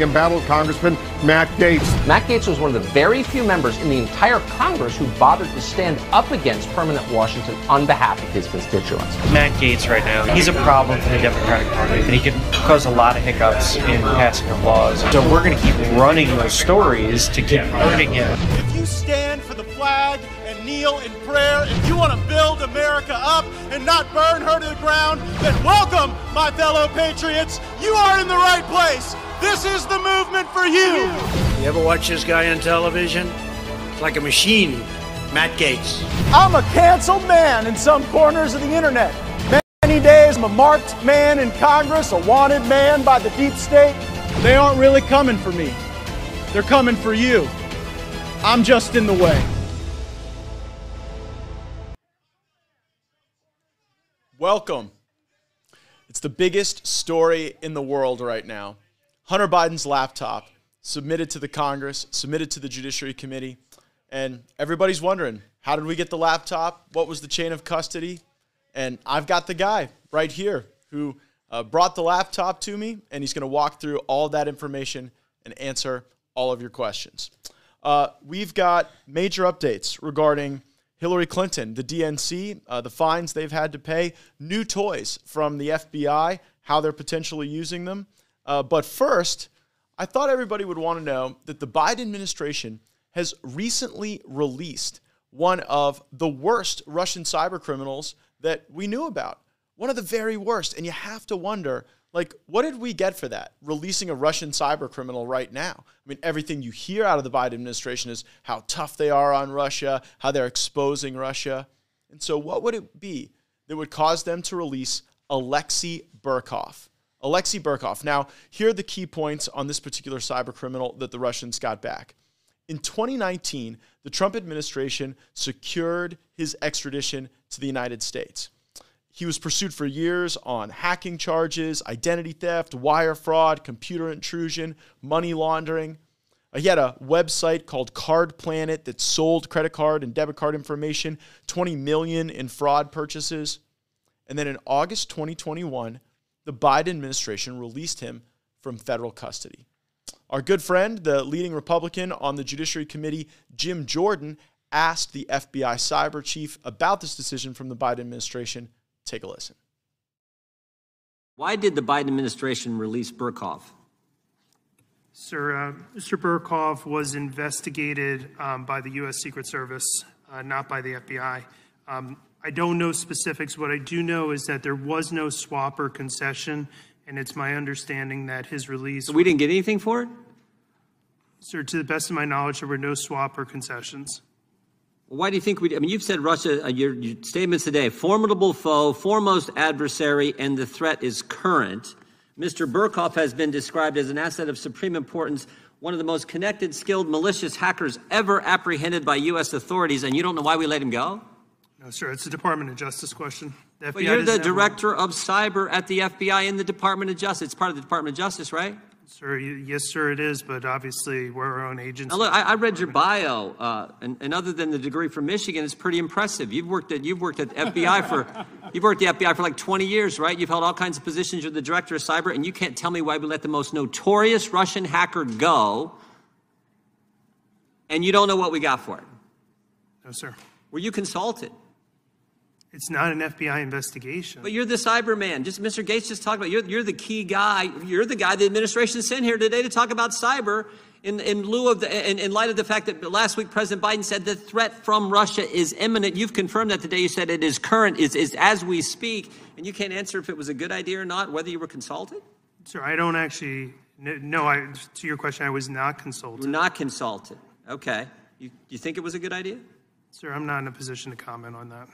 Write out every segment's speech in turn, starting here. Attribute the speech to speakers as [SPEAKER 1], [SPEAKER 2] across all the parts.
[SPEAKER 1] embattled Congressman Matt Gaetz.
[SPEAKER 2] Matt Gaetz was one of the very few members in the entire Congress who bothered to stand up against permanent Washington on behalf of his constituents.
[SPEAKER 3] Matt Gaetz, right now, he's a problem for the Democratic Party, and he can cause a lot of hiccups in passing of laws. So we're going to keep running those stories to keep hurting him.
[SPEAKER 4] If you stand for the flag and kneel in prayer, if you want to build America up and not burn her to the ground, then welcome, my fellow patriots. You are in the right place. This is the movement for you.
[SPEAKER 5] You ever watch this guy on television? It's like a machine. Matt Gaetz.
[SPEAKER 4] I'm a canceled man in some corners of the internet. Many days I'm a marked man in Congress, a wanted man by the deep state. They aren't really coming for me. They're coming for you. I'm just in the way.
[SPEAKER 6] Welcome. It's the biggest story in the world right now. Hunter Biden's laptop submitted to the Congress, submitted to the Judiciary Committee, and everybody's wondering how did we get the laptop? What was the chain of custody? And I've got the guy right here who uh, brought the laptop to me, and he's going to walk through all that information and answer all of your questions. Uh, we've got major updates regarding Hillary Clinton, the DNC, uh, the fines they've had to pay, new toys from the FBI, how they're potentially using them. Uh, but first, I thought everybody would want to know that the Biden administration has recently released one of the worst Russian cyber criminals that we knew about. One of the very worst. And you have to wonder like, what did we get for that? Releasing a Russian cyber criminal right now. I mean, everything you hear out of the Biden administration is how tough they are on Russia, how they're exposing Russia. And so, what would it be that would cause them to release Alexei Burkov? Alexei Burkov. Now, here are the key points on this particular cyber criminal that the Russians got back. In 2019, the Trump administration secured his extradition to the United States. He was pursued for years on hacking charges, identity theft, wire fraud, computer intrusion, money laundering. He had a website called Card Planet that sold credit card and debit card information, 20 million in fraud purchases. And then in August 2021, the Biden administration released him from federal custody. Our good friend, the leading Republican on the Judiciary Committee, Jim Jordan, asked the FBI cyber chief about this decision from the Biden administration Take a listen.
[SPEAKER 7] Why did the Biden administration release Burkov?
[SPEAKER 8] Sir, uh, Mr. Burkov was investigated um, by the U.S. Secret Service, uh, not by the FBI. Um, I don't know specifics. What I do know is that there was no swap or concession, and it's my understanding that his release.
[SPEAKER 7] So we didn't get anything for it?
[SPEAKER 8] Sir, to the best of my knowledge, there were no swap or concessions.
[SPEAKER 7] Why do you think we? I mean, you've said Russia. Uh, your, your, statements today: formidable foe, foremost adversary, and the threat is current. Mr. Burkov has been described as an asset of supreme importance, one of the most connected, skilled, malicious hackers ever apprehended by U.S. authorities, and you don't know why we let him go?
[SPEAKER 8] No, sir. It's a Department of Justice question.
[SPEAKER 7] but you're the director of cyber at the FBI in the Department of Justice. It's part of the Department of Justice, right?
[SPEAKER 8] Sir, yes, sir, it is, but obviously we're our own agency.
[SPEAKER 7] Now look, I, I read your bio, uh, and, and, other than the degree from Michigan, it's pretty impressive. You've worked at you've worked at FBI for you've worked at the FBI for like 20 years, right? You've held all kinds of positions. You're the director of cyber, and you can't tell me why we let the most notorious Russian hacker go, and you don't know what we got for it.
[SPEAKER 8] No, sir.
[SPEAKER 7] Were you consulted?
[SPEAKER 8] It's not an FBI investigation.
[SPEAKER 7] But you're the Cyberman. Just Mr. Gaetz just talked about you're, you're the key guy. You're the guy the administration sent here today to talk about cyber in, in lieu of the, in, in light of the fact that last week President Biden said the threat from Russia is imminent. You've confirmed that today. You said it is current, is, is as we speak, and you can't answer if it was a good idea or not, whether you were consulted?
[SPEAKER 8] Sir, I don't actually, no, I, to your question, I was not consulted.
[SPEAKER 7] You were not consulted. Okay. You, you think it was a good idea?
[SPEAKER 8] Sir, I'm not in a position to comment on that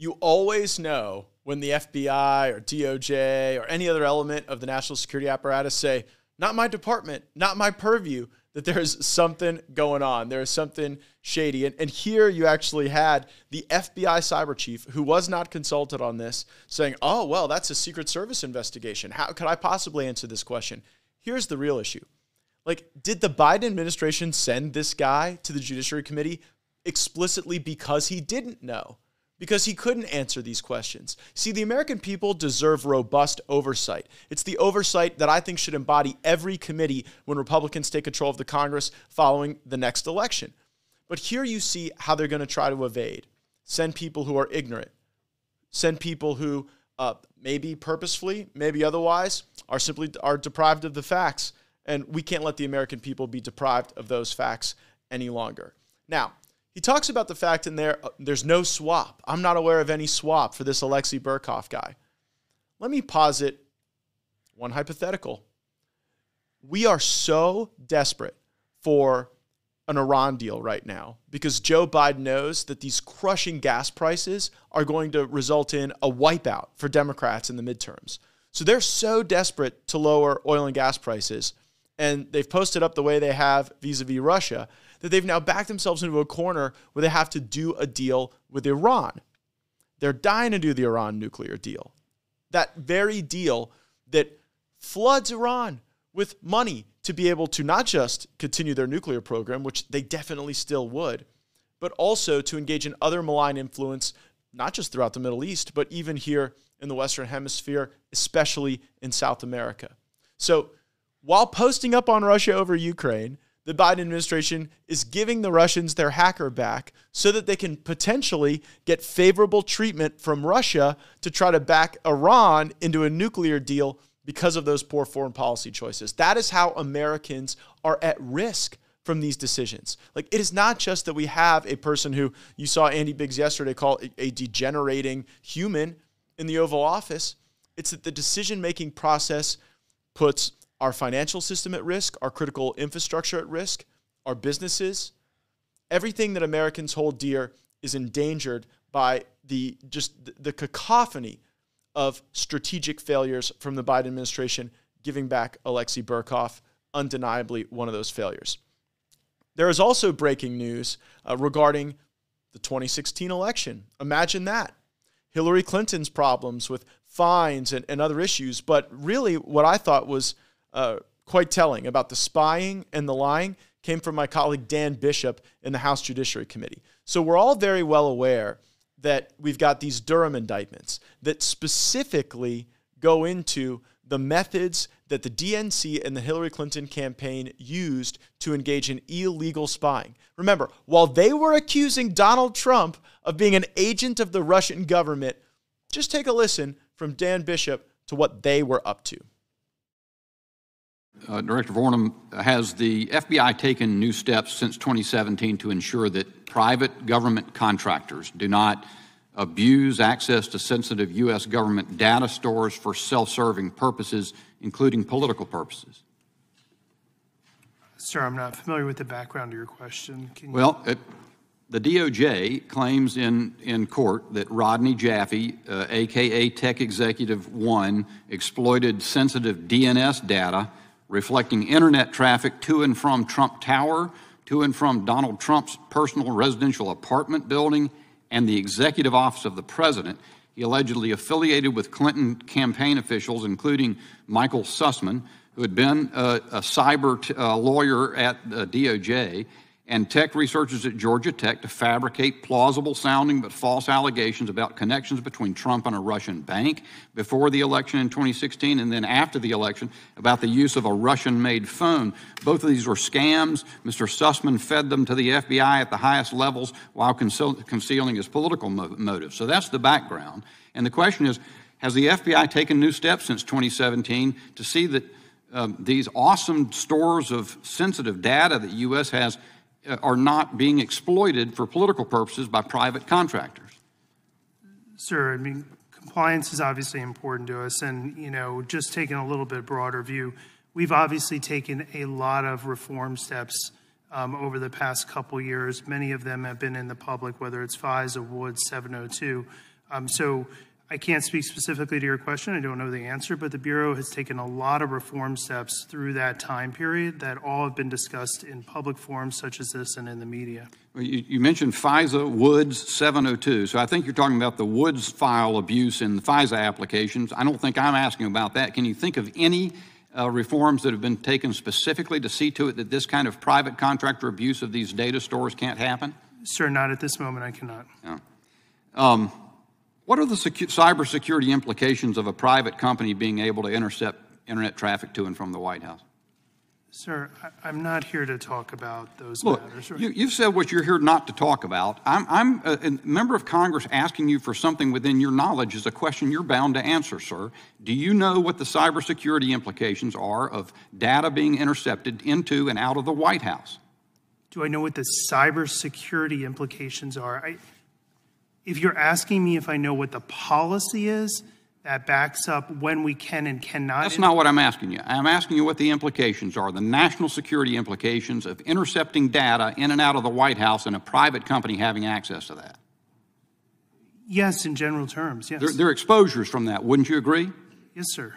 [SPEAKER 6] you always know when the FBI or DOJ or any other element of the national security apparatus say, not my department, not my purview, that there's something going on. There is something shady. And, and here you actually had the FBI cyber chief, who was not consulted on this, saying, oh, well, that's a Secret Service investigation. How could I possibly answer this question? Here's the real issue. Like, did the Biden administration send this guy to the Judiciary Committee explicitly because he didn't know? Because he couldn't answer these questions. See, the American people deserve robust oversight. It's the oversight that I think should embody every committee when Republicans take control of the Congress following the next election. But here you see how they're going to try to evade, send people who are ignorant, send people who uh, maybe purposefully, maybe otherwise, are simply are deprived of the facts. And we can't let the American people be deprived of those facts any longer. Now, he talks about the fact in there uh, there's no swap. I'm not aware of any swap for this Alexei Burkov guy. Let me posit one hypothetical. We are so desperate for an Iran deal right now because Joe Biden knows that these crushing gas prices are going to result in a wipeout for Democrats in the midterms. So they're so desperate to lower oil and gas prices, and they've posted up the way they have vis a vis Russia that they've now backed themselves into a corner where they have to do a deal with Iran. They're dying to do the Iran nuclear deal. That very deal that floods Iran with money to be able to not just continue their nuclear program, which they definitely still would, but also to engage in other malign influence, not just throughout the Middle East, but even here in the Western Hemisphere, especially in South America. So while posting up on Russia over Ukraine, the Biden administration is giving the Russians their hacker back so that they can potentially get favorable treatment from Russia to try to back Iran into a nuclear deal because of those poor foreign policy choices. That is how Americans are at risk from these decisions. Like it is not just that we have a person who you saw Andy Biggs yesterday call a degenerating human in the Oval Office. It's that the decision making process puts our financial system at risk, our critical infrastructure at risk, our businesses. Everything that Americans hold dear is endangered by the just the cacophony of strategic failures from the Biden administration, giving back Alexei Burkov, undeniably one of those failures. There is also breaking news uh, regarding the 2016 election. Imagine that. Hillary Clinton's problems with fines and, and other issues. But really, what I thought was uh, quite telling about the spying and the lying came from my colleague Dan Bishop in the House Judiciary Committee. So we're all very well aware that we've got these Durham indictments that specifically go into the methods that the DNC and the Hillary Clinton campaign used to engage in illegal spying. Remember, while they were accusing Donald Trump of being an agent of the Russian government, just take a listen from Dan Bishop to what they were up to.
[SPEAKER 9] Uh, Director Vorndran, has the FBI taken new steps since 2017 to ensure that private government contractors do not abuse access to sensitive U.S. government data stores for self serving purposes, including political purposes?
[SPEAKER 8] Sir, I'm not familiar with the background of your question.
[SPEAKER 9] Can well, it, the DOJ claims in, in court that Rodney Joffe, uh, aka Tech Executive One, exploited sensitive DNS data reflecting internet traffic to and from Trump Tower, to and from Donald Trump's personal residential apartment building, and the executive office of the president. He allegedly affiliated with Clinton campaign officials, including Michael Sussmann, who had been a, a cyber t- uh, lawyer at the DOJ and tech researchers at Georgia Tech to fabricate plausible sounding but false allegations about connections between Trump and a Russian bank before the election in 2016 and then after the election about the use of a Russian made phone. Both of these were scams. Mr. Sussmann fed them to the FBI at the highest levels while conceal- concealing his political mo- motives. So that's the background. And the question is has the FBI taken new steps since 2017 to see that um, these awesome stores of sensitive data that the U.S. has are not being exploited for political purposes by private contractors.
[SPEAKER 8] Sir, I mean, compliance is obviously important to us. And, you know, just taking a little bit broader view, we've obviously taken a lot of reform steps um, over the past couple years. Many of them have been in the public, whether it's FISA, Woods, 702. Um, so I can't speak specifically to your question. I don't know the answer, but the Bureau has taken a lot of reform steps through that time period that all have been discussed in public forums such as this and in the media.
[SPEAKER 9] Well, you, you, mentioned FISA, Woods, 702. So I think you're talking about the Woods file abuse in the FISA applications. I don't think I'm asking about that. Can you think of any uh, reforms that have been taken specifically to see to it that this kind of private contractor abuse of these data stores can't happen?
[SPEAKER 8] Sir, not at this moment. I cannot.
[SPEAKER 9] Um, what are the secu- cybersecurity implications of a private company being able to intercept internet traffic to and from the White House?
[SPEAKER 8] Sir, I, I'm not here to talk about those
[SPEAKER 9] Look,
[SPEAKER 8] matters.
[SPEAKER 9] you, you've said what you're here not to talk about. I'm, I'm a, a member of Congress asking you for something within your knowledge is a question you're bound to answer, sir. Do you know what the cybersecurity implications are of data being intercepted into and out of the White House?
[SPEAKER 8] Do I know what the cybersecurity implications are? I, if you're asking me if I know what the policy is that backs up when we can and cannot.
[SPEAKER 9] That's not what I'm asking you. I'm asking you what the implications are, the national security implications of intercepting data in and out of the White House and a private company having access to that.
[SPEAKER 8] Yes, in general terms, yes.
[SPEAKER 9] There, there are exposures from that, wouldn't you agree?
[SPEAKER 8] Yes, sir.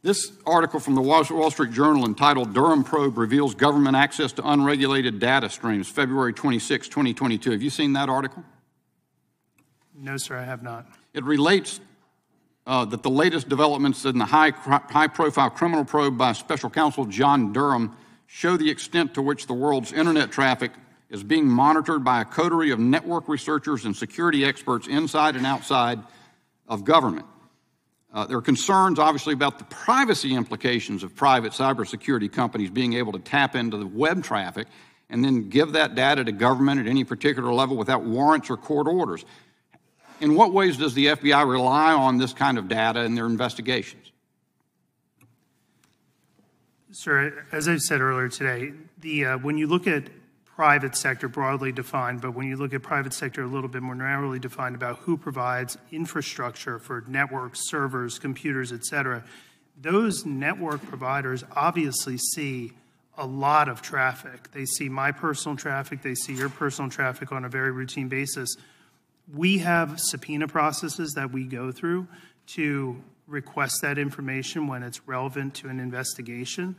[SPEAKER 9] This article from the Wall Street Journal entitled Durham Probe Reveals Government Access to Unregulated Data Streams, February 26, 2022. Have you seen that article?
[SPEAKER 8] No, sir, I have not.
[SPEAKER 9] It relates uh, that the latest developments in the high, high profile criminal probe by special counsel John Durham show the extent to which the world's internet traffic is being monitored by a coterie of network researchers and security experts inside and outside of government. Uh, there are concerns, obviously, about the privacy implications of private cybersecurity companies being able to tap into the web traffic and then give that data to government at any particular level without warrants or court orders. In what ways does the FBI rely on this kind of data in their investigations?
[SPEAKER 8] Sir, as I said earlier today, the uh, when you look at private sector broadly defined, but when you look at private sector a little bit more narrowly defined about who provides infrastructure for networks, servers, computers, et cetera, those network providers obviously see a lot of traffic. They see my personal traffic, they see your personal traffic on a very routine basis. We have subpoena processes that we go through to request that information when it's relevant to an investigation.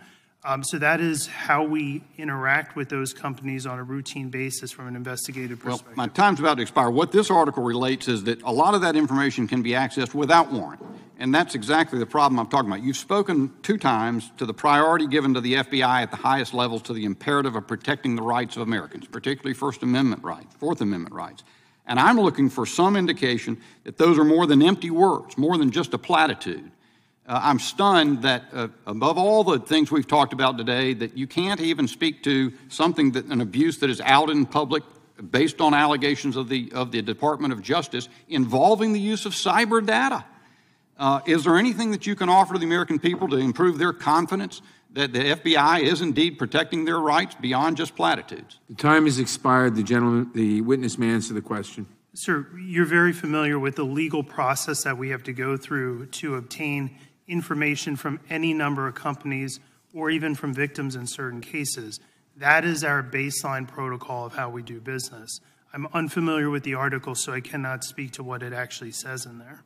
[SPEAKER 8] Um, so that is how we interact with those companies on a routine basis from an investigative perspective.
[SPEAKER 9] Well, my time's about to expire. What this article relates is that a lot of that information can be accessed without warrant. And that's exactly the problem I'm talking about. You've spoken two times to the priority given to the FBI at the highest levels to the imperative of protecting the rights of Americans, particularly First Amendment rights, Fourth Amendment rights. And I'm looking for some indication that those are more than empty words, more than just a platitude. Uh, I'm stunned that uh, above all the things we've talked about today, that you can't even speak to something that an abuse that is out in public based on allegations of the of the Department of Justice involving the use of cyber data. Uh, is there anything that you can offer to the American people to improve their confidence that the FBI is indeed protecting their rights beyond just platitudes?
[SPEAKER 10] The time has expired. The gentleman, the witness may answer the question.
[SPEAKER 8] Sir, you're very familiar with the legal process that we have to go through to obtain information from any number of companies or even from victims in certain cases. That is our baseline protocol of how we do business. I'm unfamiliar with the article, so I cannot speak to what it actually says in there.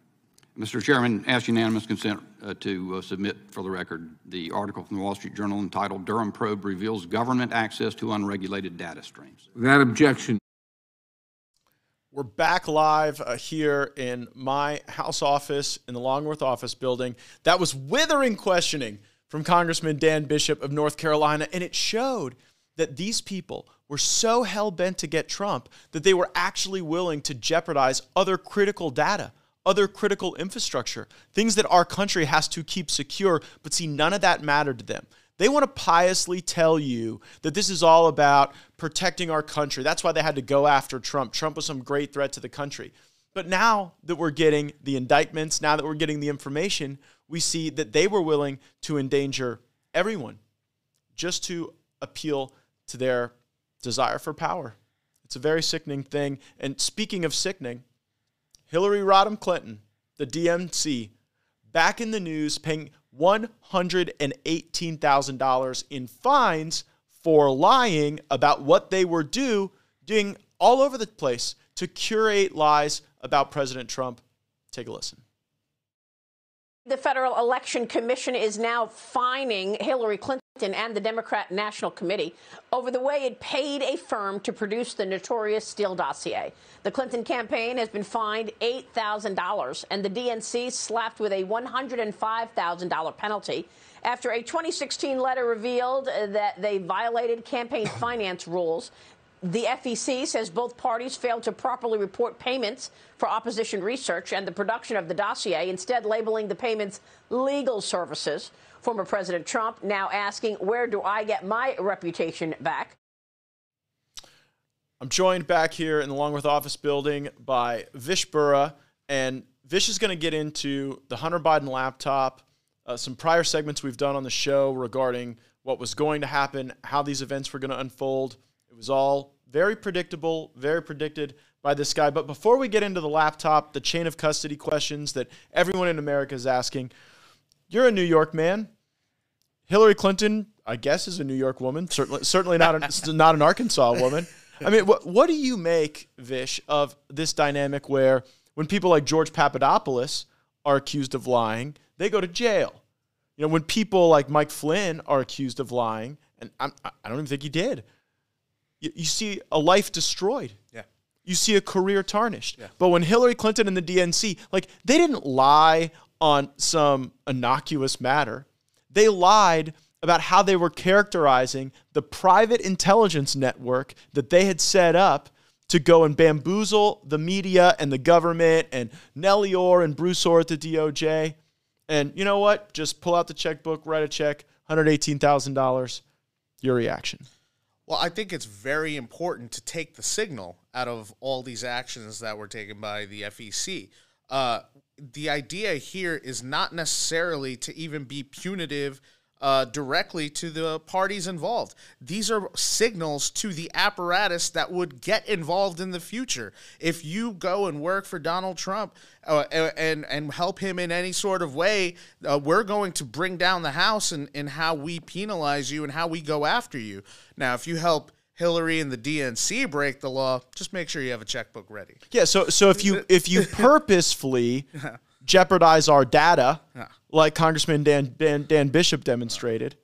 [SPEAKER 9] Mr. Chairman, ask unanimous consent uh, to uh, submit for the record the article from the Wall Street Journal entitled Durham Probe Reveals Government Access to Unregulated Data Streams.
[SPEAKER 10] Without objection.
[SPEAKER 6] We're back live uh, here in my house office in the Longworth office building. That was withering questioning from Congressman Dan Bishop of North Carolina, and it showed that these people were so hell bent to get Trump that they were actually willing to jeopardize other critical data, other critical infrastructure, things that our country has to keep secure. But see, none of that mattered to them. They want to piously tell you that this is all about protecting our country. That's why they had to go after Trump. Trump was some great threat to the country. But now that we're getting the indictments, now that we're getting the information, we see that they were willing to endanger everyone just to appeal to their desire for power. It's a very sickening thing. And speaking of sickening, Hillary Rodham Clinton, the DNC, back in the news, paying $118,000 in fines for lying about what they were due, doing all over the place to curate lies about President Trump. Take a listen.
[SPEAKER 11] The Federal Election Commission is now fining Hillary Clinton and the Democrat National Committee over the way it paid a firm to produce the notorious Steele dossier. The Clinton campaign has been fined $8,000 and the DNC slapped with a $105,000 penalty after a 2016 letter revealed that they violated campaign finance rules. The FEC says both parties failed to properly report payments for opposition research and the production of the dossier, instead labeling the payments legal services. Former President Trump now asking, where do I get my reputation back?
[SPEAKER 6] I'm joined back here in the Longworth office building by Vish Burra, and Vish is going to get into the Hunter Biden laptop, uh, some prior segments we've done on the show regarding what was going to happen, how these events were going to unfold. It was all very predictable, very predicted by this guy. But before we get into the laptop, the chain of custody questions that everyone in America is asking, you're a New York man. Hillary Clinton, I guess, is a New York woman. Certainly, certainly not an, not an Arkansas woman. I mean, what what do you make, Vish, of this dynamic where when people like George Papadopoulos are accused of lying, they go to jail? You know, when people like Mike Flynn are accused of lying, and I'm, I don't even think he did, you, you see a life destroyed.
[SPEAKER 12] Yeah.
[SPEAKER 6] You see a career tarnished. Yeah. But when Hillary Clinton and the DNC, like, they didn't lie on some innocuous matter. They lied about how they were characterizing the private intelligence network that they had set up to go and bamboozle the media and the government and Nellie Ohr and Bruce Ohr at the DOJ. And you know what? Just pull out the checkbook, write a check, $118,000. Your reaction.
[SPEAKER 12] Well, I think it's very important to take the signal out of all these actions that were taken by the FEC. Uh, the idea here is not necessarily to even be punitive uh, directly to the parties involved. These are signals to the apparatus that would get involved in the future. If you go and work for Donald Trump uh, and and help him in any sort of way, uh, we're going to bring down the house in, in how we penalize you and how we go after you. Now, if you help Hillary and the DNC break the law, just make sure you have a checkbook ready.
[SPEAKER 6] Yeah. So so if you if you purposefully jeopardize our data,
[SPEAKER 12] Yeah.
[SPEAKER 6] Like Congressman Dan, Dan, Dan Bishop demonstrated,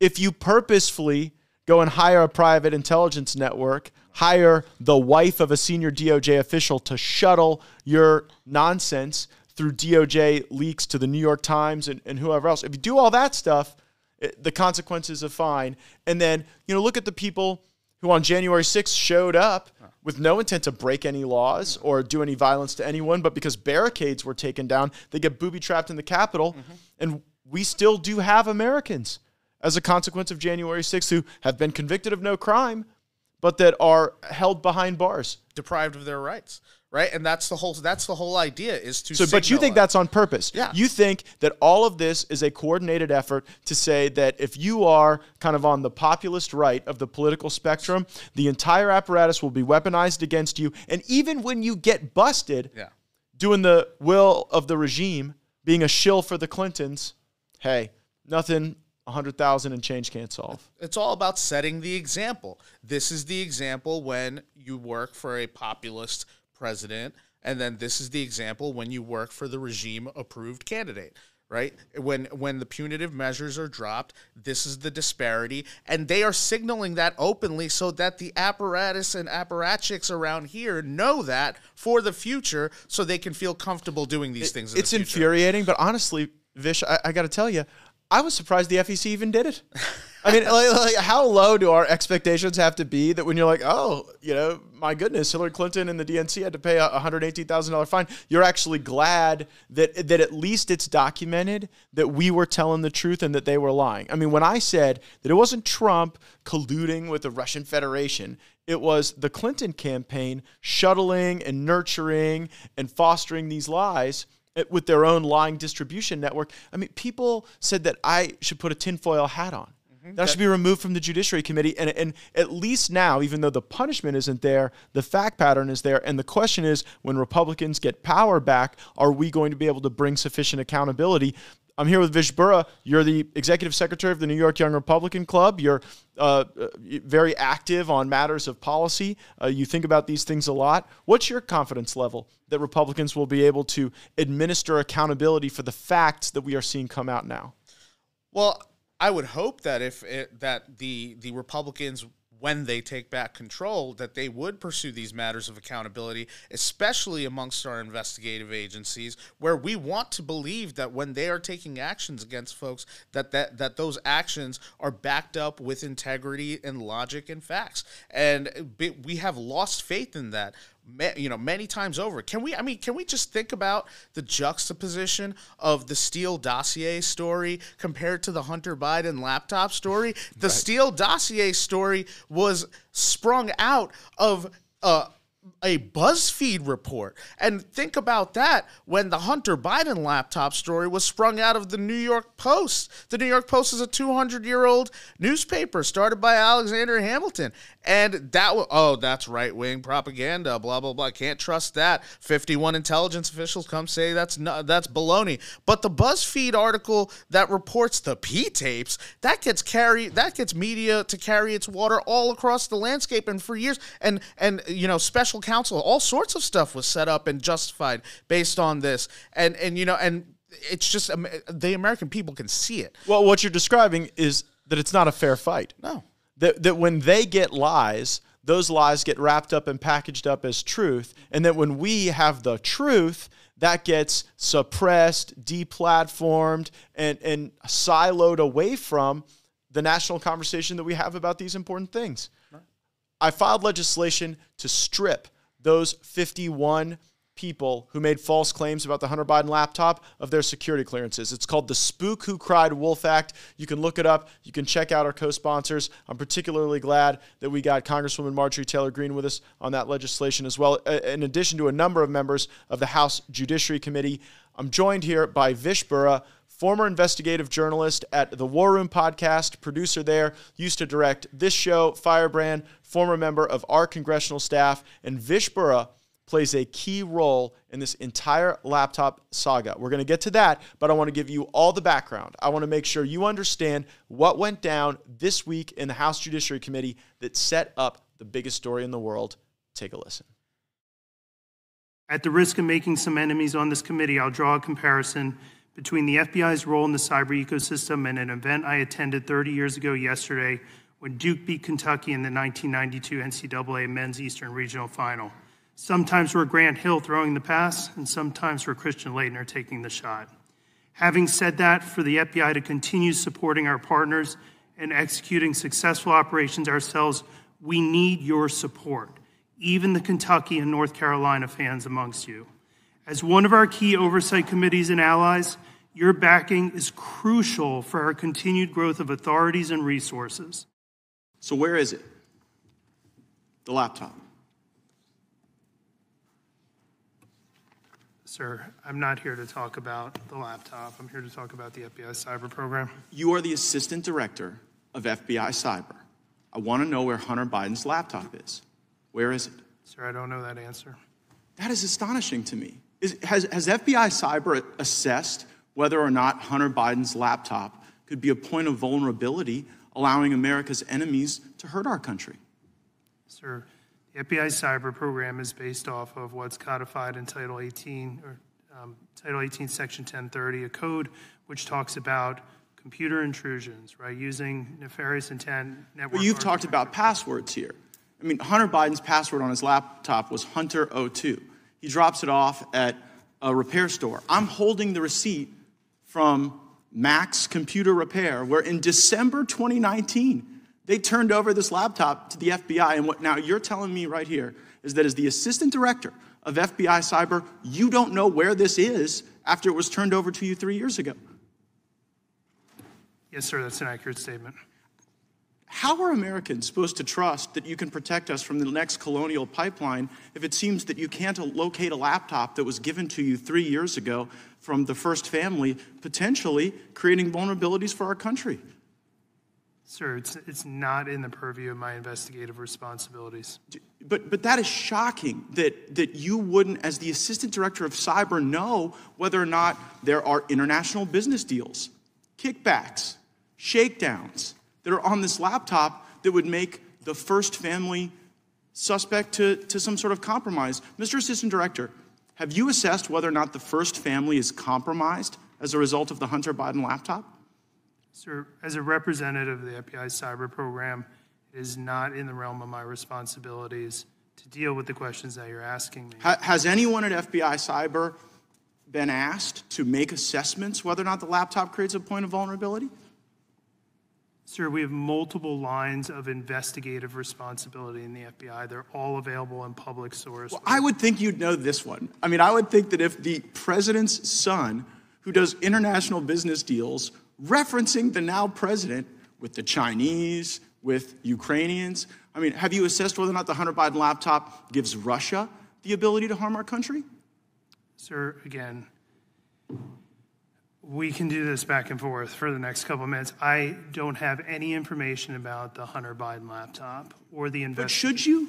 [SPEAKER 6] if you purposefully go and hire a private intelligence network, hire the wife of a senior DOJ official to shuttle your nonsense through DOJ leaks to the New York Times and, and whoever else, if you do all that stuff, it, the consequences are fine. And then, you know, look at the people who on January 6th showed up with no intent to break any laws or do any violence to anyone, but because barricades were taken down, they get booby trapped in the Capitol. Mm-hmm. And we still do have Americans as a consequence of January 6th who have been convicted of no crime, but that are held behind bars.
[SPEAKER 12] Deprived of their rights, right? And that's the whole that's the whole idea is to
[SPEAKER 6] So, but you think
[SPEAKER 12] it.
[SPEAKER 6] that's on purpose?
[SPEAKER 12] Yeah.
[SPEAKER 6] You think that all of this is a coordinated effort to say that if you are kind of on the populist right of the political spectrum, the entire apparatus will be weaponized against you, and even when you get busted,
[SPEAKER 12] Yeah.
[SPEAKER 6] doing the will of the regime, being a shill for the Clintons, hey, nothing. 100,000 and change can't solve.
[SPEAKER 12] It's all about setting the example. This is the example when you work for a populist president, and then this is the example when you work for the regime approved candidate. Right when when the punitive measures are dropped, this is the disparity, and they are signaling that openly so that the apparatus and apparatchiks around here know that for the future, so they can feel comfortable doing these things. In
[SPEAKER 6] it's
[SPEAKER 12] the
[SPEAKER 6] infuriating, but honestly, Vish, I, I got to tell you, I was surprised the FEC even did it. I mean, like, like, how low do our expectations have to be that when you're like, oh, you know, my goodness, Hillary Clinton and the DNC had to pay a $118,000 fine, you're actually glad that that at least it's documented that we were telling the truth and that they were lying. I mean, when I said that it wasn't Trump colluding with the Russian Federation, it was the Clinton campaign shuttling and nurturing and fostering these lies with their own lying distribution network. I mean, people said that I should put a tinfoil hat on. Mm-hmm. That I should be removed from the Judiciary Committee. And, and at least now, even though the punishment isn't there, the fact pattern is there. And the question is when Republicans get power back, are we going to be able to bring sufficient accountability? I'm here with Vish Burra. You're the executive secretary of the New York Young Republican Club. You're uh, uh, very active on matters of policy. Uh, you think about these things a lot. What's your confidence level that Republicans will be able to administer accountability for the facts that we are seeing come out now?
[SPEAKER 12] Well, I would hope that if it, that the the Republicans when they take back control, that they would pursue these matters of accountability, especially amongst our investigative agencies, where we want to believe that when they are taking actions against folks, that that, that those actions are backed up with integrity and logic and facts. And uh, we have lost faith in that you know many times over can we i mean can we just think about the juxtaposition of the steele dossier story compared to the hunter biden laptop story the right. steele dossier story was sprung out of uh, a BuzzFeed report. And think about that when the Hunter Biden laptop story was sprung out of the New York Post. The New York Post is a 200 year old newspaper started by Alexander Hamilton. And that was, oh, that's right wing propaganda, blah, blah, blah. Can't trust that. 51 intelligence officials come say that's not, that's baloney. But the BuzzFeed article that reports the P tapes, that gets carry that gets media to carry its water all across the landscape. And for years, and, and, you know, special counsel, all sorts of stuff was set up and justified based on this. And, and, you know, and, it's just um, the American people can see it.
[SPEAKER 6] Well, what you're describing is that it's not a fair fight.
[SPEAKER 12] No
[SPEAKER 6] that, that when they get lies, those lies get wrapped up and packaged up as truth. And that when we have the truth, that gets suppressed, deplatformed, and, and siloed away from the national conversation that we have about these important things. Right. I filed legislation to strip those 51 people who made false claims about the Hunter Biden laptop of their security clearances. It's called the Spook Who Cried Wolf Act. You can look it up. You can check out our co sponsors. I'm particularly glad that we got Congresswoman Marjorie Taylor Greene with us on that legislation as well, uh, in addition to a number of members of the House Judiciary Committee. I'm joined here by Vish Burra former investigative journalist at the War Room podcast, producer there, used to direct this show, Firebrand, former member of our congressional staff, and Vish Burra plays a key role in this entire laptop saga. We're going to get to that, but I want to give you all the background. I want to make sure you understand what went down this week in the House Judiciary Committee that set up the biggest story in the world. Take a listen.
[SPEAKER 8] At the risk of making some enemies on this committee, I'll draw a comparison between the FBI's role in the cyber ecosystem and an event I attended 30 years ago yesterday when Duke beat Kentucky in the 1992 NCAA Men's Eastern Regional Final. Sometimes we're Grant Hill throwing the pass, and sometimes we're Christian Laettner taking the shot. Having said that, for the FBI to continue supporting our partners and executing successful operations ourselves, we need your support, even the Kentucky and North Carolina fans amongst you. As one of our key oversight committees and allies, your backing is crucial for our continued growth of authorities and resources.
[SPEAKER 6] So, where is it? The laptop.
[SPEAKER 8] Sir, I'm not here to talk about the laptop. I'm here to talk about the FBI cyber program.
[SPEAKER 6] You are the assistant director of FBI cyber. I want to know where Hunter Biden's laptop is. Where is it?
[SPEAKER 8] Sir, I don't know that answer.
[SPEAKER 6] That is astonishing to me. Is, has, has FBI cyber assessed whether or not Hunter Biden's laptop could be a point of vulnerability, allowing America's enemies to hurt our country?
[SPEAKER 8] Sir, the FBI cyber program is based off of what's codified in Title 18 or um, Title 18, Section 1030, a code which talks about computer intrusions, right, using nefarious intent network.
[SPEAKER 6] Well, you've talked about passwords here. I mean, Hunter Biden's password on his laptop was Hunter02. He drops it off at a repair store. I'm holding the receipt from Max Computer Repair, where in December 2019, they turned over this laptop to the FBI. And what now you're telling me right here is that as the assistant director of FBI cyber, you don't know where this is after it was turned over to you three years ago.
[SPEAKER 8] Yes, sir, that's an accurate statement.
[SPEAKER 6] How are Americans supposed to trust that you can protect us from the next colonial pipeline if it seems that you can't locate a laptop that was given to you three years ago from the first family, potentially creating vulnerabilities for our country?
[SPEAKER 8] Sir, it's, it's not in the purview of my investigative responsibilities.
[SPEAKER 6] But, but that is shocking that, that you wouldn't, as the assistant director of cyber, know whether or not there are international business deals, kickbacks, shakedowns that are on this laptop that would make the first family suspect to, to some sort of compromise. Mr. Assistant Director, have you assessed whether or not the first family is compromised as a result of the Hunter Biden laptop?
[SPEAKER 8] Sir, as a representative of the FBI cyber program, it is not in the realm of my responsibilities to deal with the questions that you're asking me.
[SPEAKER 6] Ha- has anyone at FBI Cyber been asked to make assessments whether or not the laptop creates a point of vulnerability?
[SPEAKER 8] Sir, we have multiple lines of investigative responsibility in the FBI. They're all available in public source.
[SPEAKER 6] Well, I would think you'd know this one. I mean, I would think that if the president's son, who does international business deals, referencing the now president with the Chinese, with Ukrainians, I mean, have you assessed whether or not the Hunter Biden laptop gives Russia the ability to harm our country?
[SPEAKER 8] Sir, again, we can do this back and forth for the next couple of minutes. I don't have any information about the Hunter Biden laptop or the investigation.
[SPEAKER 6] But should you?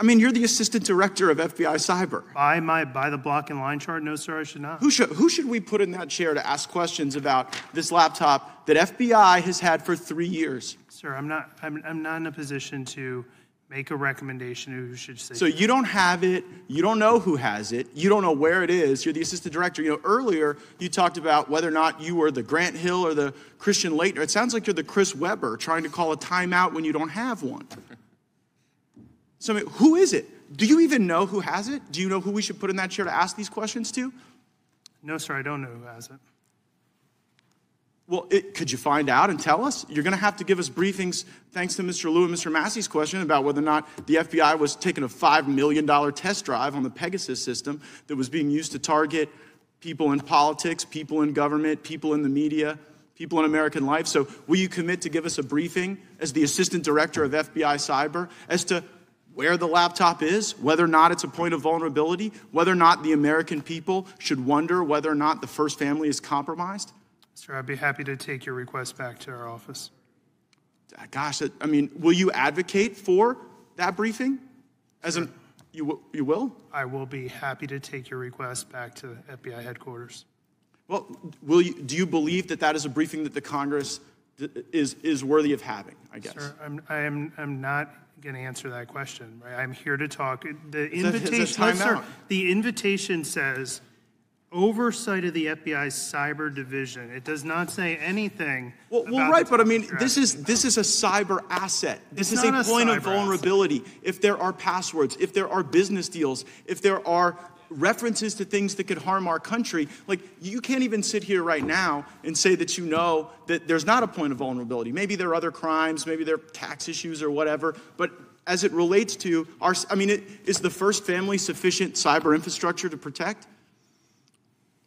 [SPEAKER 6] I mean, you're the assistant director of FBI Cyber.
[SPEAKER 8] By my by the block and line chart, no, sir, I should not.
[SPEAKER 6] Who should, who should we put in that chair to ask questions about this laptop that FBI has had for three years?
[SPEAKER 8] Sir, I'm not. I'm, I'm not in a position to make a recommendation who should say.
[SPEAKER 6] So you don't have it, you don't know who has it, you don't know where it is, you're the assistant director. You know, earlier you talked about whether or not you were the Grant Hill or the Christian Laettner. It sounds like you're the Chris Webber trying to call a timeout when you don't have one. So, I mean, who is it? Do you even know who has it? Do you know who we should put in that chair to ask these questions to?
[SPEAKER 8] No, sir, I don't know who has it.
[SPEAKER 6] Well, it, could you find out and tell us? You're going to have to give us briefings, thanks to Mr. Liu and Mr. Massey's question about whether or not the FBI was taking a $5 million test drive on the Pegasus system that was being used to target people in politics, people in government, people in the media, people in American life. So, will you commit to give us a briefing as the assistant director of FBI Cyber as to where the laptop is, whether or not it's a point of vulnerability, whether or not the American people should wonder whether or not the first family is compromised?
[SPEAKER 8] Sir, I'd be happy to take your request back to our office.
[SPEAKER 6] Uh, gosh, I mean, will you advocate for that briefing? As an, you, you will?
[SPEAKER 8] I will be happy to take your request back to FBI headquarters.
[SPEAKER 6] Well, will you, do you believe that that is a briefing that the Congress is, is worthy of having, I guess?
[SPEAKER 8] Sir, I'm, I am, I'm not going to answer that question. Right? I'm here to talk. The
[SPEAKER 6] Is that- is that
[SPEAKER 8] invitation, no, sir,
[SPEAKER 6] timeout?
[SPEAKER 8] the invitation says oversight of the FBI's cyber division. It does not say anything.
[SPEAKER 6] Well, well,
[SPEAKER 8] about
[SPEAKER 6] right,
[SPEAKER 8] the
[SPEAKER 6] but I mean, this is this is a cyber asset. This
[SPEAKER 8] It's
[SPEAKER 6] is a
[SPEAKER 8] not a
[SPEAKER 6] point of
[SPEAKER 8] asset.
[SPEAKER 6] vulnerability. If there are passwords, if there are business deals, if there are references to things that could harm our country, like you can't even sit here right now and say that you know that there's not a point of vulnerability. Maybe there are other crimes, maybe there are tax issues or whatever, but as it relates to our, I mean, it, is the first family sufficient cyber infrastructure to protect?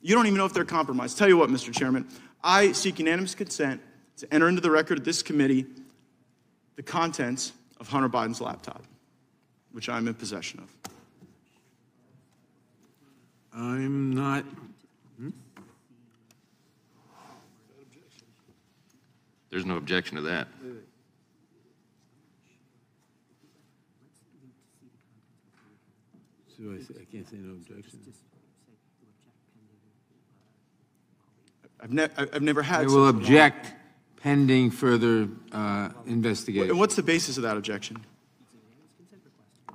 [SPEAKER 6] You don't even know if they're compromised. Tell you what, Mr. Chairman, I seek unanimous consent to enter into the record of this committee the contents of Hunter Biden's laptop, which I'm in possession of.
[SPEAKER 10] I'm not.
[SPEAKER 13] There's no objection to that.
[SPEAKER 10] So I, say, I can't say no objection.
[SPEAKER 6] I've, ne- I- I've never had.
[SPEAKER 10] I will
[SPEAKER 6] such a-
[SPEAKER 10] object pending further uh, investigation.
[SPEAKER 6] And what's the basis of that objection?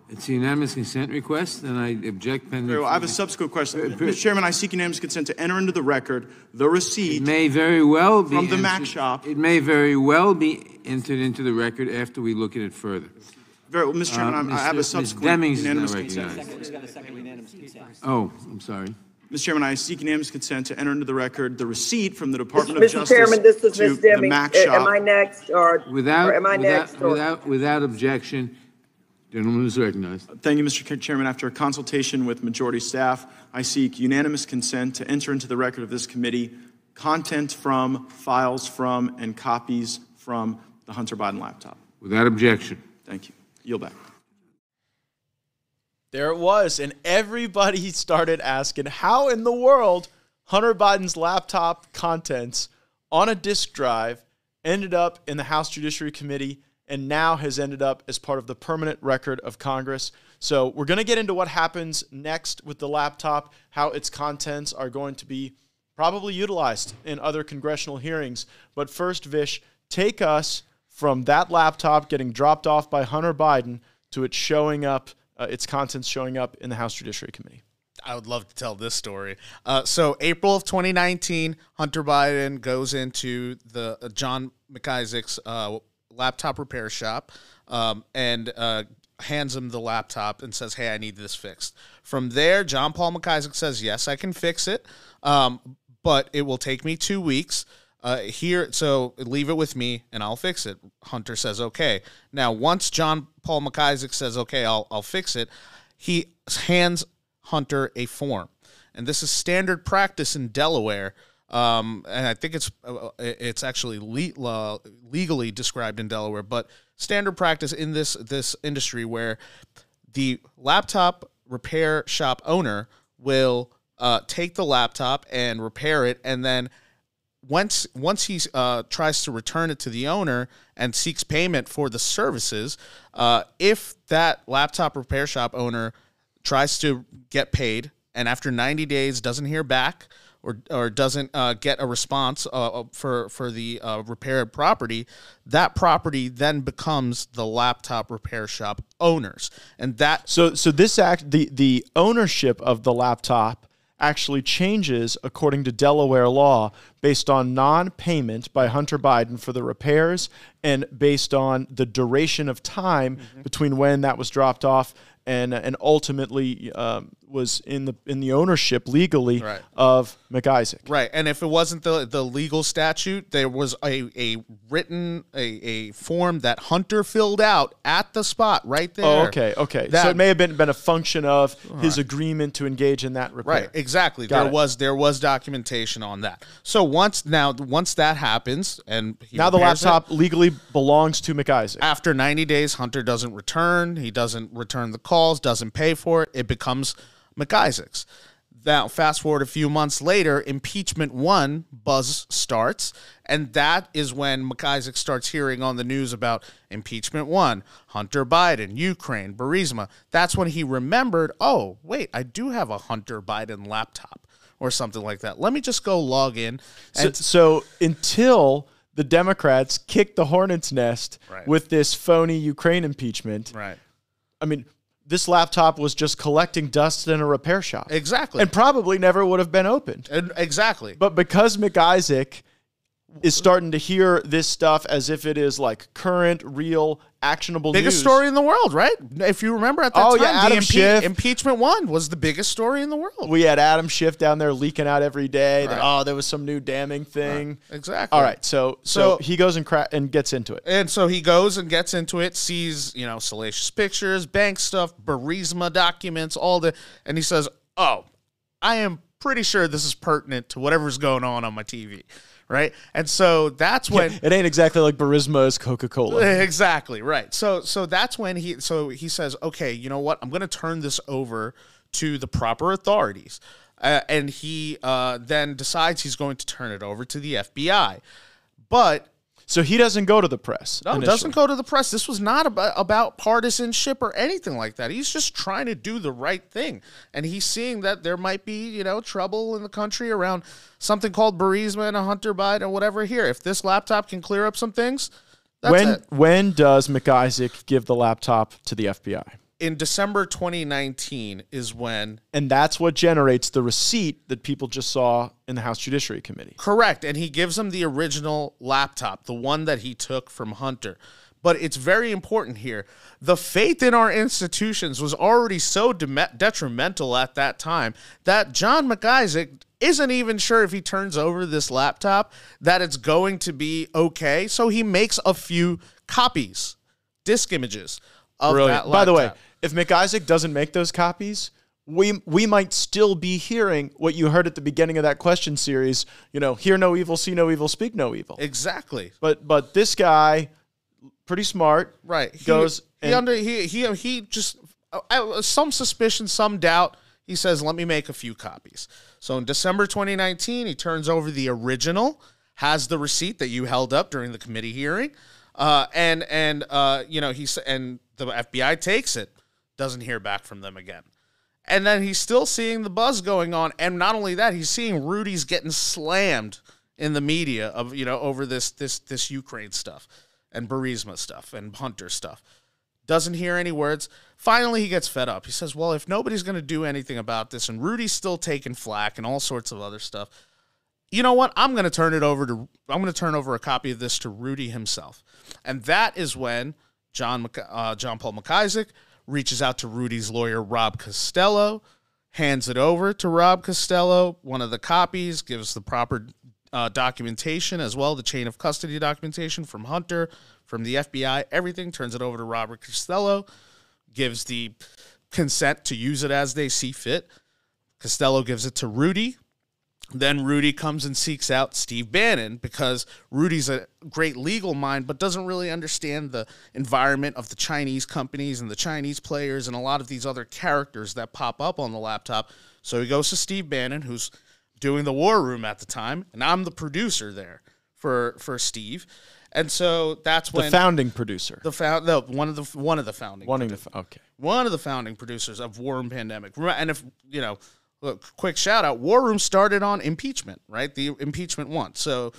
[SPEAKER 10] It's a unanimous consent request, and I object pending.
[SPEAKER 6] Very well, I have a subsequent question.
[SPEAKER 10] Uh,
[SPEAKER 6] Mr. Chairman, I seek unanimous consent to enter into the record the receipt
[SPEAKER 10] may very well be
[SPEAKER 6] from the Mac
[SPEAKER 10] entered-
[SPEAKER 6] shop.
[SPEAKER 10] It may very well be entered into the record after we look at it further.
[SPEAKER 6] Very well, Mr. Chairman,
[SPEAKER 10] Uh,
[SPEAKER 6] I'm- I have a
[SPEAKER 10] Mr. Ms.
[SPEAKER 6] subsequent
[SPEAKER 10] Demings is now
[SPEAKER 6] unanimous
[SPEAKER 10] recognized.
[SPEAKER 6] consent.
[SPEAKER 10] Oh, I'm sorry.
[SPEAKER 6] Mr. Chairman, I seek unanimous consent to enter into the record the receipt from the Department of
[SPEAKER 14] Mr.
[SPEAKER 6] Justice
[SPEAKER 14] Chairman, this is
[SPEAKER 6] to
[SPEAKER 14] Ms.
[SPEAKER 6] the
[SPEAKER 14] Deming.
[SPEAKER 6] Mac
[SPEAKER 14] Uh,
[SPEAKER 6] shop.
[SPEAKER 14] Am I next, or,
[SPEAKER 10] Without,
[SPEAKER 14] or am I
[SPEAKER 10] without,
[SPEAKER 14] next? or-
[SPEAKER 10] without, without objection, gentleman is recognized.
[SPEAKER 6] Thank you, Mr. Chairman. After a consultation with majority staff, I seek unanimous consent to enter into the record of this committee content from, files from, and copies from the Hunter Biden laptop.
[SPEAKER 10] Without objection.
[SPEAKER 6] Thank you. Yield back.
[SPEAKER 15] There it was. And everybody started asking how in the world Hunter Biden's laptop contents on a disk drive ended up in the House Judiciary Committee and now has ended up as part of the permanent record of Congress. So we're going to get into what happens next with the laptop, how its contents are going to be probably utilized in other congressional hearings. But first, Vish, take us from that laptop getting dropped off by Hunter Biden to it showing up, uh, its contents showing up in the House Judiciary Committee.
[SPEAKER 12] I would love to tell this story. Uh, so, April of 2019, Hunter Biden goes into the uh, John Mac Isaac's uh, laptop repair shop um, and uh, hands him the laptop and says, "Hey, I need this fixed." From there, John Paul Mac Isaac says, "Yes, I can fix it, um, but it will take me two weeks." Uh, here, so leave it with me and I'll fix it. Hunter says, okay. Now, once John Paul Mac Isaac says, okay, I'll, I'll fix it, he hands Hunter a form. And this is standard practice in Delaware. Um, and I think it's uh, it's actually le- uh, legally described in Delaware, but standard practice in this this industry where the laptop repair shop owner will uh, take the laptop and repair it, and then once once he uh, tries to return it to the owner and seeks payment for the services, uh, if that laptop repair shop owner tries to get paid and after 90 days doesn't hear back or, or doesn't uh, get a response uh, for for the uh, repaired property, that property then becomes the laptop repair shop owners, and that
[SPEAKER 6] so so this act the the ownership of the laptop actually changes according to Delaware law based on non payment by Hunter Biden for the repairs and based on the duration of time mm-hmm. between when that was dropped off and and ultimately um, was in the in the ownership legally
[SPEAKER 12] right.
[SPEAKER 6] of Mac Isaac.
[SPEAKER 12] Right, and if it wasn't the the legal statute, there was a a written a, a form that Hunter filled out at the spot right oh, there.
[SPEAKER 6] Oh, okay, okay.
[SPEAKER 12] That,
[SPEAKER 6] so it may have been been a function of his right. agreement to engage in that repair.
[SPEAKER 12] Right, exactly.
[SPEAKER 6] Got
[SPEAKER 12] there
[SPEAKER 6] it.
[SPEAKER 12] was there was documentation on that. So once now once that happens and
[SPEAKER 6] now the laptop it, legally belongs to Mac Isaac.
[SPEAKER 12] After 90 days, Hunter doesn't return. He doesn't return the calls, doesn't pay for it. It becomes Mac Isaac's. Now, fast forward a few months later, impeachment one buzz starts, and that is when Mac Isaac starts hearing on the news about impeachment one, Hunter Biden, Ukraine, Burisma. That's when he remembered, oh, wait, I do have a Hunter Biden laptop or something like that. Let me just go log in.
[SPEAKER 6] so, so until the Democrats kick the hornet's nest
[SPEAKER 12] right.
[SPEAKER 6] with this phony Ukraine impeachment,
[SPEAKER 12] right?
[SPEAKER 6] I mean, this laptop was just collecting dust in a repair shop.
[SPEAKER 12] Exactly.
[SPEAKER 6] And probably never would have been opened.
[SPEAKER 12] And exactly.
[SPEAKER 6] But because Mac Isaac is starting to hear this stuff as if it is like current, real, actionable
[SPEAKER 12] biggest
[SPEAKER 6] news.
[SPEAKER 12] story in the world, right? If you remember at that
[SPEAKER 6] oh,
[SPEAKER 12] time,
[SPEAKER 6] yeah, Adam
[SPEAKER 12] the impe-
[SPEAKER 6] Schiff.
[SPEAKER 12] impeachment one was the biggest story in the world.
[SPEAKER 6] We had Adam Schiff down there leaking out every day that oh, there was some new damning thing.
[SPEAKER 12] Right. Exactly.
[SPEAKER 6] All right, so so,
[SPEAKER 12] So-
[SPEAKER 6] he goes and cra- and gets into it.
[SPEAKER 12] And so he goes and gets into it, sees, you know, salacious pictures, bank stuff, Burisma documents, all the, and he says, Oh, I am pretty sure this is pertinent to whatever's going on on my TV. Right. And so that's when
[SPEAKER 6] it ain't exactly like Burisma's Coca Cola.
[SPEAKER 12] Exactly right. So so that's when he so he says, okay, you know what? I'm going to turn this over to the proper authorities, uh, and he uh, then decides he's going to turn it over to the FBI. But
[SPEAKER 6] So he doesn't go to the press.
[SPEAKER 12] no,
[SPEAKER 6] initially.
[SPEAKER 12] doesn't go to the press. This was not about, about partisanship or anything like that. He's just trying to do the right thing. And he's seeing that there might be, you know, trouble in the country around something called Burisma and a Hunter Biden or whatever here. If this laptop can clear up some things, that's
[SPEAKER 6] when
[SPEAKER 12] it.
[SPEAKER 6] when does Mac Isaac give the laptop to the FBI?
[SPEAKER 12] In December 2019 is when
[SPEAKER 6] And that's what generates the receipt that people just saw in the House Judiciary Committee.
[SPEAKER 12] correct and he gives him the original laptop the one that he took from Hunter. But it's very important here. The faith in our institutions was already so de- detrimental at that time that John Mac Isaac isn't even sure if he turns over this laptop that it's going to be okay. So he makes a few copies disk images of
[SPEAKER 6] Brilliant.
[SPEAKER 12] that
[SPEAKER 6] By the way,
[SPEAKER 12] laptop.
[SPEAKER 6] if Mac Isaac doesn't make those copies, we we might still be hearing what you heard at the beginning of that question series. You know, hear no evil, see no evil, speak no evil.
[SPEAKER 12] exactly
[SPEAKER 6] But but this guy, pretty smart,
[SPEAKER 12] Right. He
[SPEAKER 6] goes
[SPEAKER 12] He under he he he just uh, some suspicion, some doubt. He says, "Let me make a few copies." So in December 2019, he turns over the original, has the receipt that you held up during the committee hearing, uh, and and uh, you know he's and the FBI takes it, doesn't hear back from them again. And then he's still seeing the buzz going on, and not only that, he's seeing Rudy's getting slammed in the media of you know over this this this Ukraine stuff and Burisma stuff and Hunter stuff. Doesn't hear any words. Finally, he gets fed up. He says, "Well, if nobody's going to do anything about this, and Rudy's still taking flack and all sorts of other stuff, you know what? I'm going to turn it over to I'm going to turn over a copy of this to Rudy himself, and that is when John Mc, uh, John Paul Mac Isaac reaches out to Rudy's lawyer Rob Costello, hands it over to Rob Costello. One of the copies gives the proper uh, documentation as well, the chain of custody documentation from Hunter, from the FBI, everything. Turns it over to Robert Costello, gives the consent to use it as they see fit. Costello gives it to Rudy. Then Rudy comes and seeks out Steve Bannon because Rudy's a great legal mind, but doesn't really understand the environment of the Chinese companies and the Chinese players and a lot of these other characters that pop up on the laptop. So he goes to Steve Bannon, who's doing the war room at the time, and I'm the producer there for for Steve. And so that's when The
[SPEAKER 6] founding producer.
[SPEAKER 12] the found no, one of the one of the founding
[SPEAKER 6] Wanting to. Okay.
[SPEAKER 12] one of the founding producers of War Room Pandemic. And if you know, look, quick shout out, War Room started on impeachment, right? The impeachment one. So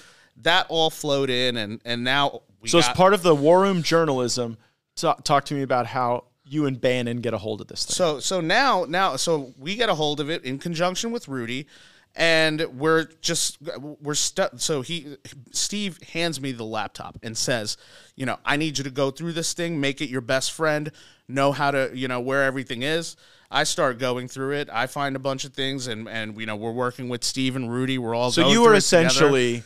[SPEAKER 12] that all flowed in, and and now we
[SPEAKER 6] so
[SPEAKER 12] got,
[SPEAKER 6] as part of the war room journalism, ta- talk to me about how you and Bannon get a hold of this thing.
[SPEAKER 12] So so now now so we get a hold of it in conjunction with Rudy, and we're just we're stuck. So he Steve hands me the laptop and says, you know, I need you to go through this thing, make it your best friend, know how to you know where everything is. I start going through it. I find a bunch of things, and and you know we're working with Steve and Rudy. We're all
[SPEAKER 6] So you
[SPEAKER 12] through
[SPEAKER 6] were
[SPEAKER 12] together.
[SPEAKER 6] essentially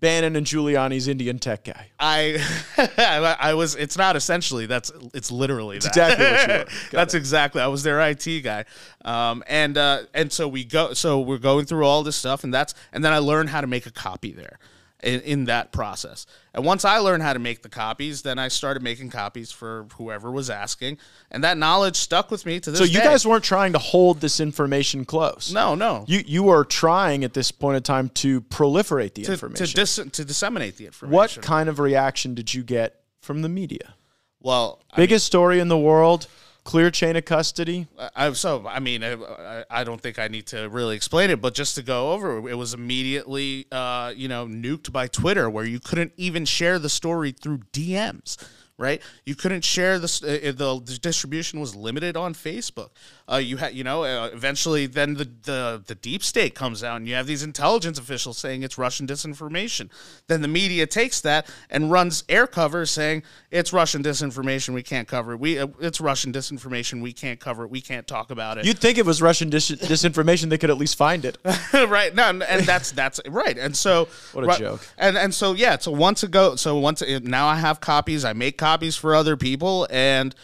[SPEAKER 6] Bannon and Giuliani's Indian tech guy.
[SPEAKER 12] I I was it's not essentially that's it's literally
[SPEAKER 6] It's
[SPEAKER 12] that.
[SPEAKER 6] exactly what you were.
[SPEAKER 12] That's exactly I was their IT guy. Um and uh and so we go so we're going through all this stuff and that's and then I learned how to make a copy there in, in that process. And once I learned how to make the copies, then I started making copies for whoever was asking and that knowledge stuck with me to this day.
[SPEAKER 6] So you
[SPEAKER 12] day.
[SPEAKER 6] guys weren't trying to hold this information close.
[SPEAKER 12] No, no.
[SPEAKER 6] You you were trying at this point in time to proliferate the
[SPEAKER 12] to,
[SPEAKER 6] information.
[SPEAKER 12] to, dis- to disseminate the information.
[SPEAKER 6] what kind of reaction did you get from the media?
[SPEAKER 12] Well, I
[SPEAKER 6] Biggest story in the world, clear chain of custody.
[SPEAKER 12] I, so I mean, I, I- don't think I need to really explain it, but just to go over, it was immediately, uh, you know, nuked by Twitter, where you couldn't even share the story through DMs. Right, you couldn't share this. Uh, the, the distribution was limited on Facebook. Uh, you had, you know, uh, eventually, then the, the the deep state comes out, and you have these intelligence officials saying it's Russian disinformation. Then the media takes that and runs air cover saying it's Russian disinformation. We can't cover it. We uh, it's Russian disinformation. We can't cover it. We can't talk about it.
[SPEAKER 6] You'd think it was Russian dis- disinformation; they could at least find it.
[SPEAKER 12] right no and and that's that's right and so
[SPEAKER 6] What a
[SPEAKER 12] right-
[SPEAKER 6] joke.
[SPEAKER 12] and and so yeah so once ago so once now i have copies i make copies for other people and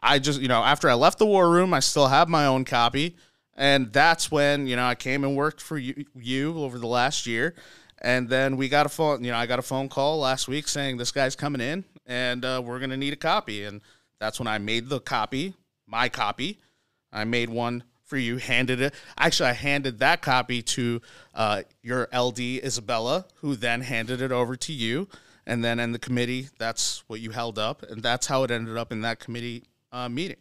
[SPEAKER 12] i just you know after i left the war room i still have my own copy and that's when you know i came and worked for you, you over the last year and then we got a phone you know i got a phone call last week saying this guy's coming in and uh, we're going to need a copy and that's when i made the copy my copy I made one for you, handed it. Actually, I handed that copy to uh, your LD Isabella, who then handed it over to you. And then in the committee, that's what you held up. And that's how it ended up in that committee uh, meeting.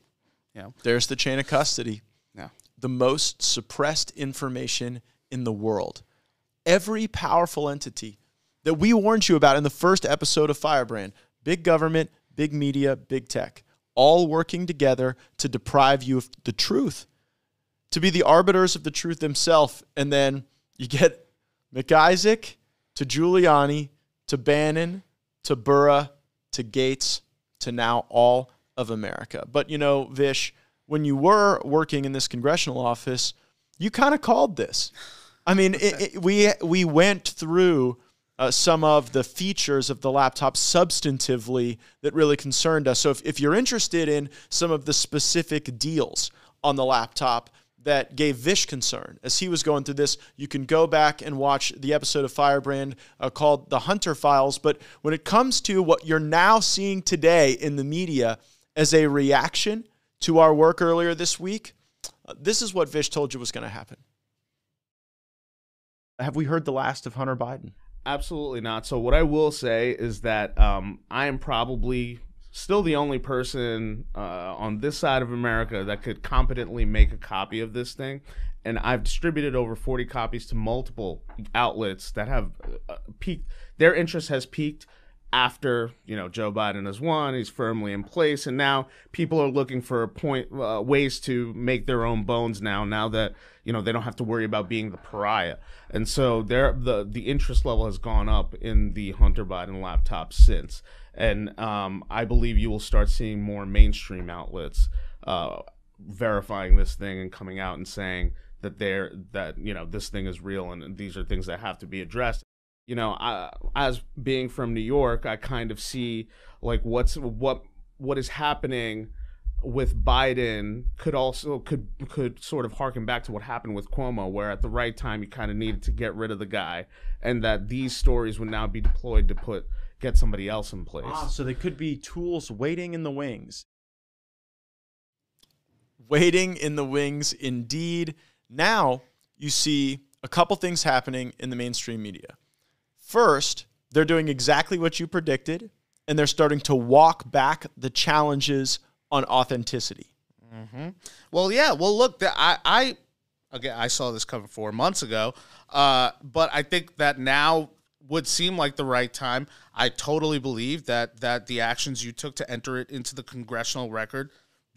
[SPEAKER 12] Yeah.
[SPEAKER 6] There's the chain of custody.
[SPEAKER 12] Yeah.
[SPEAKER 6] The most suppressed information in the world. Every powerful entity that we warned you about in the first episode of Firebrand big government, big media, big tech, all working together to deprive you of the truth, to be the arbiters of the truth themselves. And then you get Mac Isaac to Giuliani to Bannon to Burra to Gaetz to now all of America. But you know, Vish, when you were working in this congressional office, you kind of called this. I mean, it, it, we we went through uh, some of the features of the laptop substantively that really concerned us. So if, if you're interested in some of the specific deals on the laptop that gave Vish concern as he was going through this, you can go back and watch the episode of Firebrand uh, called The Hunter Files. But when it comes to what you're now seeing today in the media as a reaction to our work earlier this week, uh, this is what Vish told you was going to happen. Have we heard the last of Hunter Biden?
[SPEAKER 12] Absolutely not. So what I will say is that um, I am probably still the only person uh, on this side of America that could competently make a copy of this thing, and I've distributed over forty copies to multiple outlets that have uh, peaked. Their interest has peaked after you know Joe Biden has won, he's firmly in place, and now people are looking for point uh, ways to make their own bones now. Now that you know they don't have to worry about being the pariah, and so there the the interest level has gone up in the Hunter Biden laptop since, and um, I believe you will start seeing more mainstream outlets uh, verifying this thing and coming out and saying that they're that you know this thing is real and these are things that have to be addressed. You know, I, as being from New York, I kind of see like what's what what is happening with Biden could also could could sort of harken back to what happened with Cuomo, where at the right time you kind of needed to get rid of the guy, and that these stories would now be deployed to put get somebody else in place.
[SPEAKER 6] Ah, so they could be tools waiting in the wings. Waiting in the wings, indeed. Now you see a couple things happening in the mainstream media. First, they're doing exactly what you predicted, and they're starting to walk back the challenges on authenticity.
[SPEAKER 12] Mm-hmm. Well, yeah. Well, look, the, I, I, again, I saw this coming four months ago, uh, but I think that now would seem like the right time. I totally believe that that the actions you took to enter it into the congressional record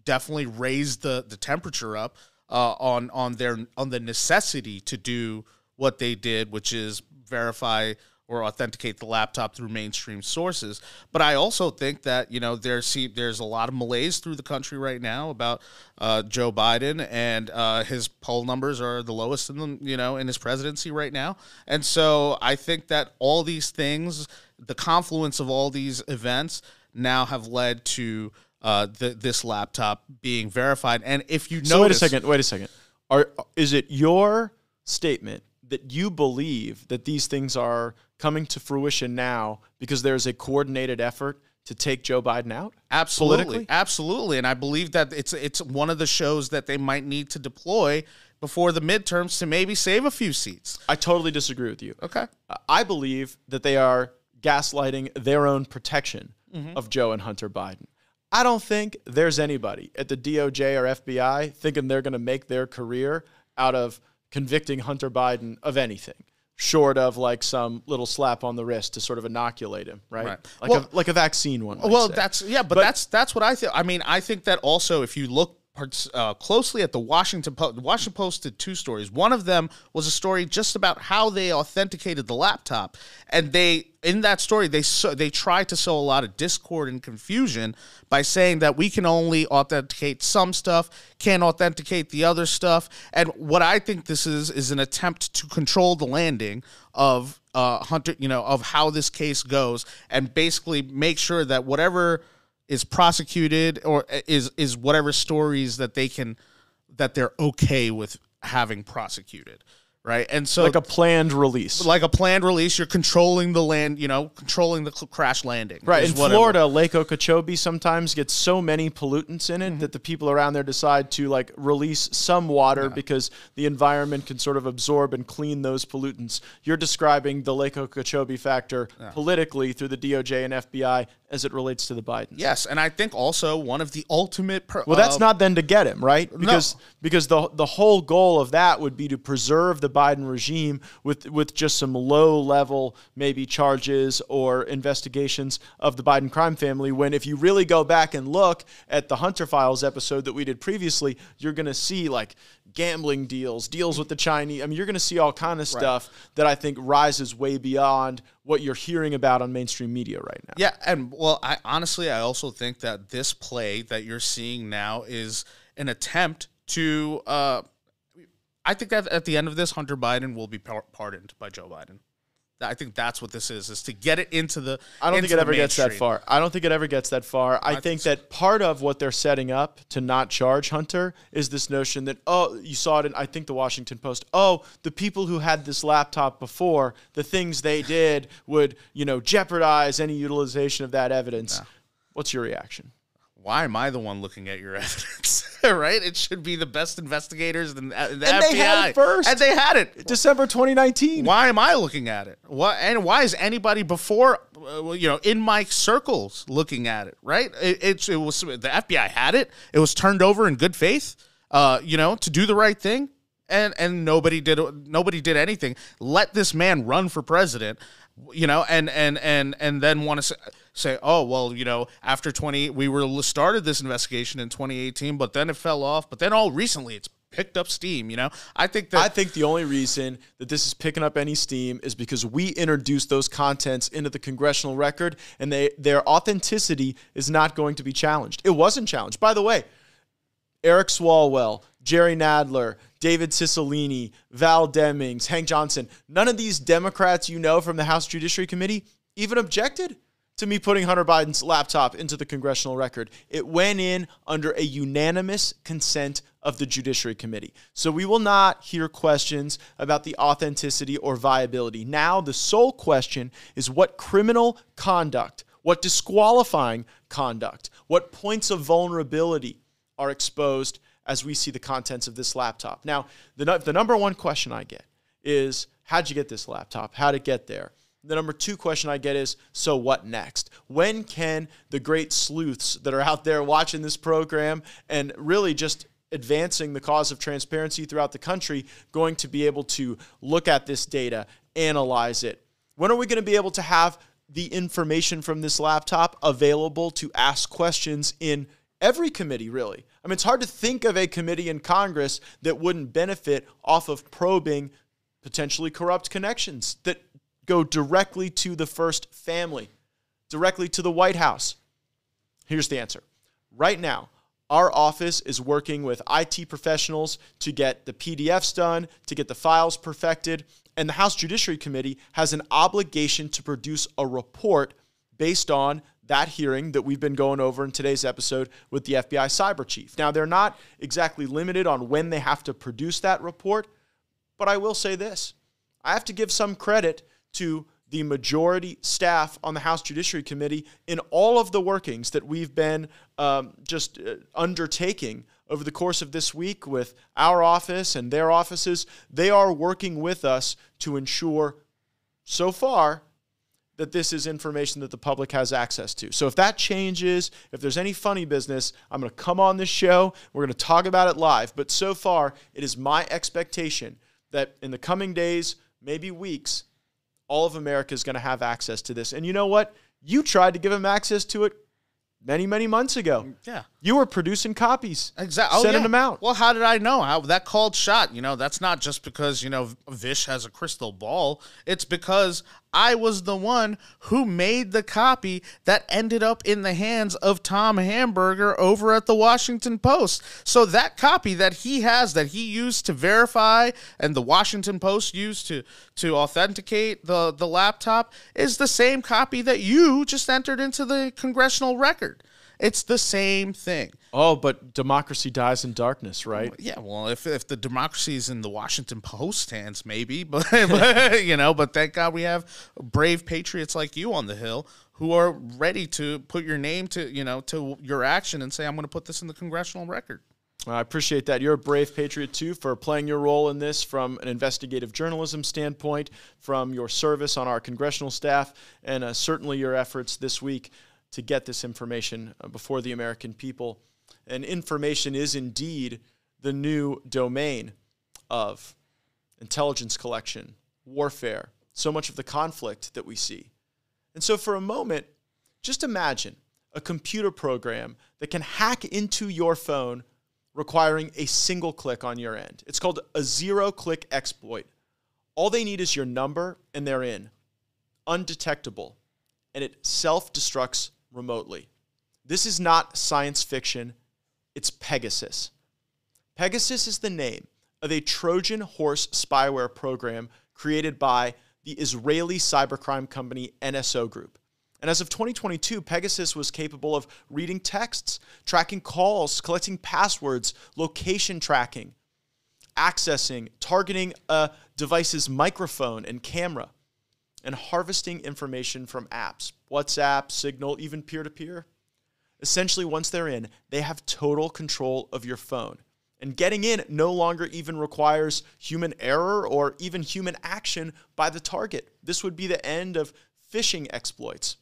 [SPEAKER 12] definitely raised the the temperature up uh, on on their on the necessity to do what they did, which is verify or authenticate the laptop through mainstream sources. But I also think that you know there's there's a lot of malaise through the country right now about uh, Joe Biden and uh, his poll numbers are the lowest in the you know in his presidency right now. And so I think that all these things, the confluence of all these events, now have led to uh, the, this laptop being verified. And if you know,
[SPEAKER 6] so wait a second, wait a second. Are is it your statement that you believe that these things are coming to fruition now because there's a coordinated effort to take Joe Biden out?
[SPEAKER 12] Absolutely, absolutely, and I believe that it's it's one of the shows that they might need to deploy before the midterms to maybe save a few seats.
[SPEAKER 6] I totally disagree with you.
[SPEAKER 12] Okay,
[SPEAKER 6] I believe that they are gaslighting their own protection mm-hmm. of Joe and Hunter Biden. I don't think there's anybody at the DOJ or FBI thinking they're going to make their career out of convicting Hunter Biden of anything short of like some little slap on the wrist to sort of inoculate him, right? right. Like well, a like a vaccine one.
[SPEAKER 12] Well,
[SPEAKER 6] say.
[SPEAKER 12] that's yeah, but, but, that's that's what I think. I mean, I think that also if you look uh, closely at the Washington Post. The Washington Post did two stories. One of them was a story just about how they authenticated the laptop, and they in that story they so, they tried to sow a lot of discord and confusion by saying that we can only authenticate some stuff, can't authenticate the other stuff. And what I think this is is an attempt to control the landing of uh, Hunter, you know, of how this case goes, and basically make sure that whatever is prosecuted or is is whatever stories that they can that they're okay with having prosecuted right? And so
[SPEAKER 6] like a planned release,
[SPEAKER 12] like a planned release, you're controlling the land, you know, controlling the crash landing.
[SPEAKER 6] Right in Florida, Lake Okeechobee sometimes gets so many pollutants in it mm-hmm. that the people around there decide to like release some water yeah. because the environment can sort of absorb and clean those pollutants. You're describing the Lake Okeechobee factor yeah. politically through the DOJ and FBI as it relates to the Bidens.
[SPEAKER 12] Yes, and I think also one of the ultimate.
[SPEAKER 6] Per, well, that's uh, not then to get him right because no. because the the whole goal of that would be to preserve the Biden regime with with just some low level maybe charges or investigations of the Biden crime family. When if you really go back and look at the Hunter Files episode that we did previously, you're going to see like gambling deals, deals with the Chinese. I mean, you're going to see all kind of stuff right. that I think rises way beyond what you're hearing about on mainstream media right now.
[SPEAKER 12] Yeah, and well, I honestly, I also think that this play that you're seeing now is an attempt to. Uh, I think that at the end of this, Hunter Biden will be pardoned by Joe Biden. I think that's what this is: is to get it into the.
[SPEAKER 6] I don't think it ever gets that far. I don't think it ever gets that far. I, I think, think so. that part of what they're setting up to not charge Hunter is this notion that oh, you saw it in I think the Washington Post. Oh, the people who had this laptop before, the things they did would you know jeopardize any utilization of that evidence. What's your reaction?
[SPEAKER 12] why am I the one looking at your evidence? right? It should be the best investigators in the,
[SPEAKER 6] and FBI. They had it first.
[SPEAKER 12] And they had it.
[SPEAKER 6] December 2019.
[SPEAKER 12] Why am I looking at it? What and why is anybody before uh, you know in my circles looking at it? Right? It, it, it was the FBI had it. It was turned over in good faith. Uh, you know, to do the right thing. And and nobody did nobody did anything. Let this man run for president, you know, and and and and then want to say, say, oh well, you know, after twenty, we were started this investigation in 2018, but then it fell off. But then all recently, it's picked up steam. You know, I think that
[SPEAKER 6] I think the only reason that this is picking up any steam is because we introduced those contents into the congressional record, and they their authenticity is not going to be challenged. It wasn't challenged, by the way. Eric Swalwell, Jerry Nadler, David Cicilline, Val Demings, Hank Johnson, none of these Democrats you know from the House Judiciary Committee even objected to me putting Hunter Biden's laptop into the congressional record. It went in under a unanimous consent of the Judiciary Committee. So we will not hear questions about the authenticity or viability. Now, the sole question is what criminal conduct, what disqualifying conduct, what points of vulnerability are exposed as we see the contents of this laptop. Now, the, the number one question I get is how'd you get this laptop? How'd it get there? The number two question I get is so what next? When can the great sleuths that are out there watching this program and really just advancing the cause of transparency throughout the country going to be able to look at this data, analyze it? When are we going to be able to have the information from this laptop available to ask questions in every committee, really? I mean, it's hard to think of a committee in Congress that wouldn't benefit off of probing potentially corrupt connections that go directly to the first family, directly to the White House? Here's the answer. Right now, our office is working with IT professionals to get the PDFs done, to get the files perfected, and the House Judiciary Committee has an obligation to produce a report based on that hearing that we've been going over in today's episode with the FBI cyber chief. Now, they're not exactly limited on when they have to produce that report, but I will say this I have to give some credit to the majority staff on the House Judiciary Committee in all of the workings that we've been um, just uh, undertaking over the course of this week with our office and their offices. They are working with us to ensure, so far, that this is information that the public has access to. So if that changes, if there's any funny business, I'm going to come on this show. We're going to talk about it live. But so far, it is my expectation that in the coming days, maybe weeks, all of America is going to have access to this. And you know what? You tried to give them access to it many, many months ago.
[SPEAKER 12] Yeah.
[SPEAKER 6] You were producing copies.
[SPEAKER 12] Exactly. Oh,
[SPEAKER 6] sending
[SPEAKER 12] yeah.
[SPEAKER 6] them out.
[SPEAKER 12] Well, how did I know? How that called shot, you know, that's not just because, you know, Vish has a crystal ball. It's because I was the one who made the copy that ended up in the hands of Tom Hamburger over at the Washington Post. So that copy that he has that he used to verify and the Washington Post used to to authenticate the the laptop is the same copy that you just entered into the congressional record. It's the same thing.
[SPEAKER 6] Oh, but democracy dies in darkness, right?
[SPEAKER 12] Yeah, well, if, if the democracy is in the Washington Post hands, maybe, but, but you know, but thank God we have brave patriots like you on the Hill who are ready to put your name to you know to your action and say, I'm going to put this in the congressional record.
[SPEAKER 6] I appreciate that. You're a brave patriot too for playing your role in this from an investigative journalism standpoint, from your service on our congressional staff, and uh, certainly your efforts this week to get this information uh, before the American people. And information is indeed the new domain of intelligence collection, warfare, so much of the conflict that we see. And so, for a moment, just imagine a computer program that can hack into your phone requiring a single click on your end. It's called a zero click exploit. All they need is your number and they're in, undetectable, and it self destructs remotely. This is not science fiction, it's Pegasus. Pegasus is the name of a Trojan horse spyware program created by the Israeli cybercrime company NSO Group. And as of 2022, Pegasus was capable of reading texts, tracking calls, collecting passwords, location tracking, accessing, targeting a device's microphone and camera, and harvesting information from apps, WhatsApp, Signal, even peer to peer. Essentially, once they're in, they have total control of your phone. And getting in no longer even requires human error or even human action by the target. This would be the end of phishing exploits.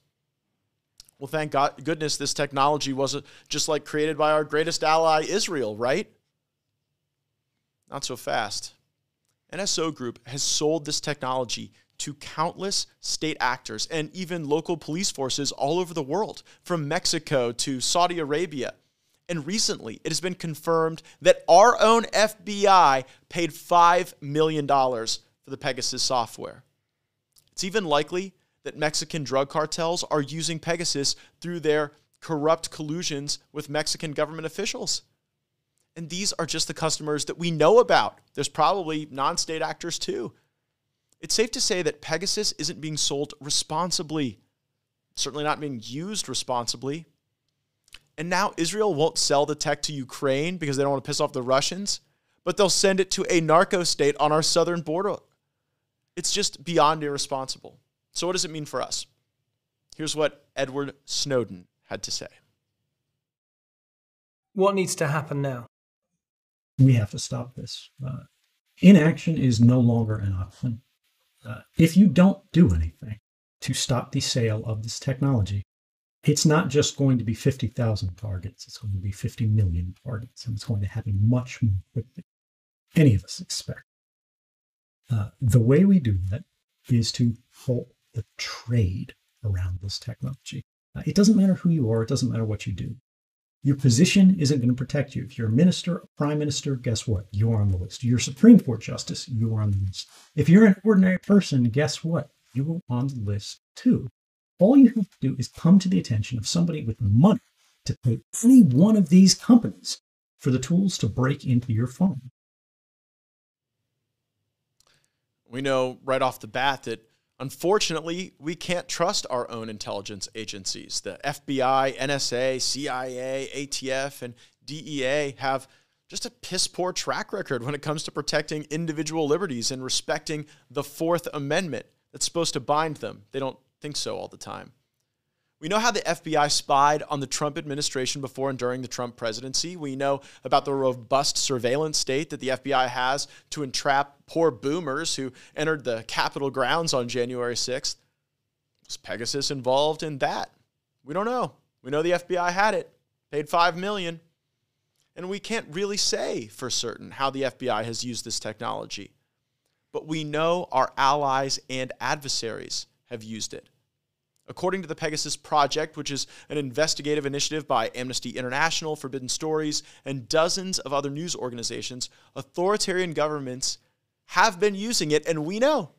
[SPEAKER 6] Well, thank God, goodness this technology wasn't just like created by our greatest ally, Israel, right? Not so fast. NSO Group has sold this technology to countless state actors and even local police forces all over the world, from Mexico to Saudi Arabia. And recently, it has been confirmed that our own FBI paid $5 million for the Pegasus software. It's even likely that Mexican drug cartels are using Pegasus through their corrupt collusions with Mexican government officials. And these are just the customers that we know about. There's probably non state actors too. It's safe to say that Pegasus isn't being sold responsibly, certainly not being used responsibly. And now Israel won't sell the tech to Ukraine because they don't want to piss off the Russians, but they'll send it to a narco state on our southern border. It's just beyond irresponsible. So, what does it mean for us? Here's what Edward Snowden had to say.
[SPEAKER 16] What needs to happen now?
[SPEAKER 17] We have to stop this. Uh, inaction is no longer an option. Uh, if you don't do anything to stop the sale of this technology, it's not just going to be 50,000 targets, it's going to be 50 million targets, and it's going to happen much more quickly. Than any of us expect. Uh, the way we do that is to halt the trade around this technology. Uh, it doesn't matter who you are, it doesn't matter what you do. Your position isn't going to protect you. If you're a minister, a prime minister, guess what? You're on the list. You're Supreme Court justice, you're on the list. If you're an ordinary person, guess what? You're on the list too. All you have to do is come to the attention of somebody with money to pay any one of these companies for the tools to break into your phone.
[SPEAKER 6] We know right off the bat that Unfortunately, we can't trust our own intelligence agencies. The FBI, NSA, CIA, ATF, and DEA have just a piss poor track record when it comes to protecting individual liberties and respecting the Fourth Amendment that's supposed to bind them. They don't think so all the time. We know how the FBI spied on the Trump administration before and during the Trump presidency. We know about the robust surveillance state that the FBI has to entrap poor boomers who entered the Capitol grounds on January 6th. Was Pegasus involved in that? We don't know. We know the FBI had it, paid 5 million. And we can't really say for certain how the FBI has used this technology. But we know our allies and adversaries have used it. According to the Pegasus Project, which is an investigative initiative by Amnesty International, Forbidden Stories, and dozens of other news organizations, authoritarian governments have been using it, and we know,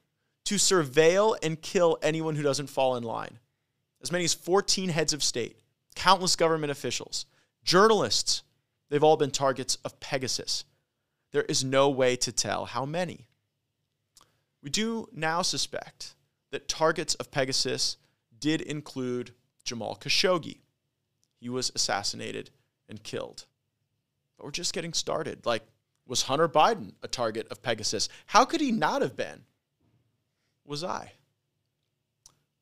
[SPEAKER 6] to surveil and kill anyone who doesn't fall in line. As many as 14 heads of state, countless government officials, journalists, they've all been targets of Pegasus. There is no way to tell how many. We do now suspect that targets of Pegasus did include Jamal Khashoggi. He was assassinated and killed. But we're just getting started. Like, was Hunter Biden a target of Pegasus? How could he not have been? Was I?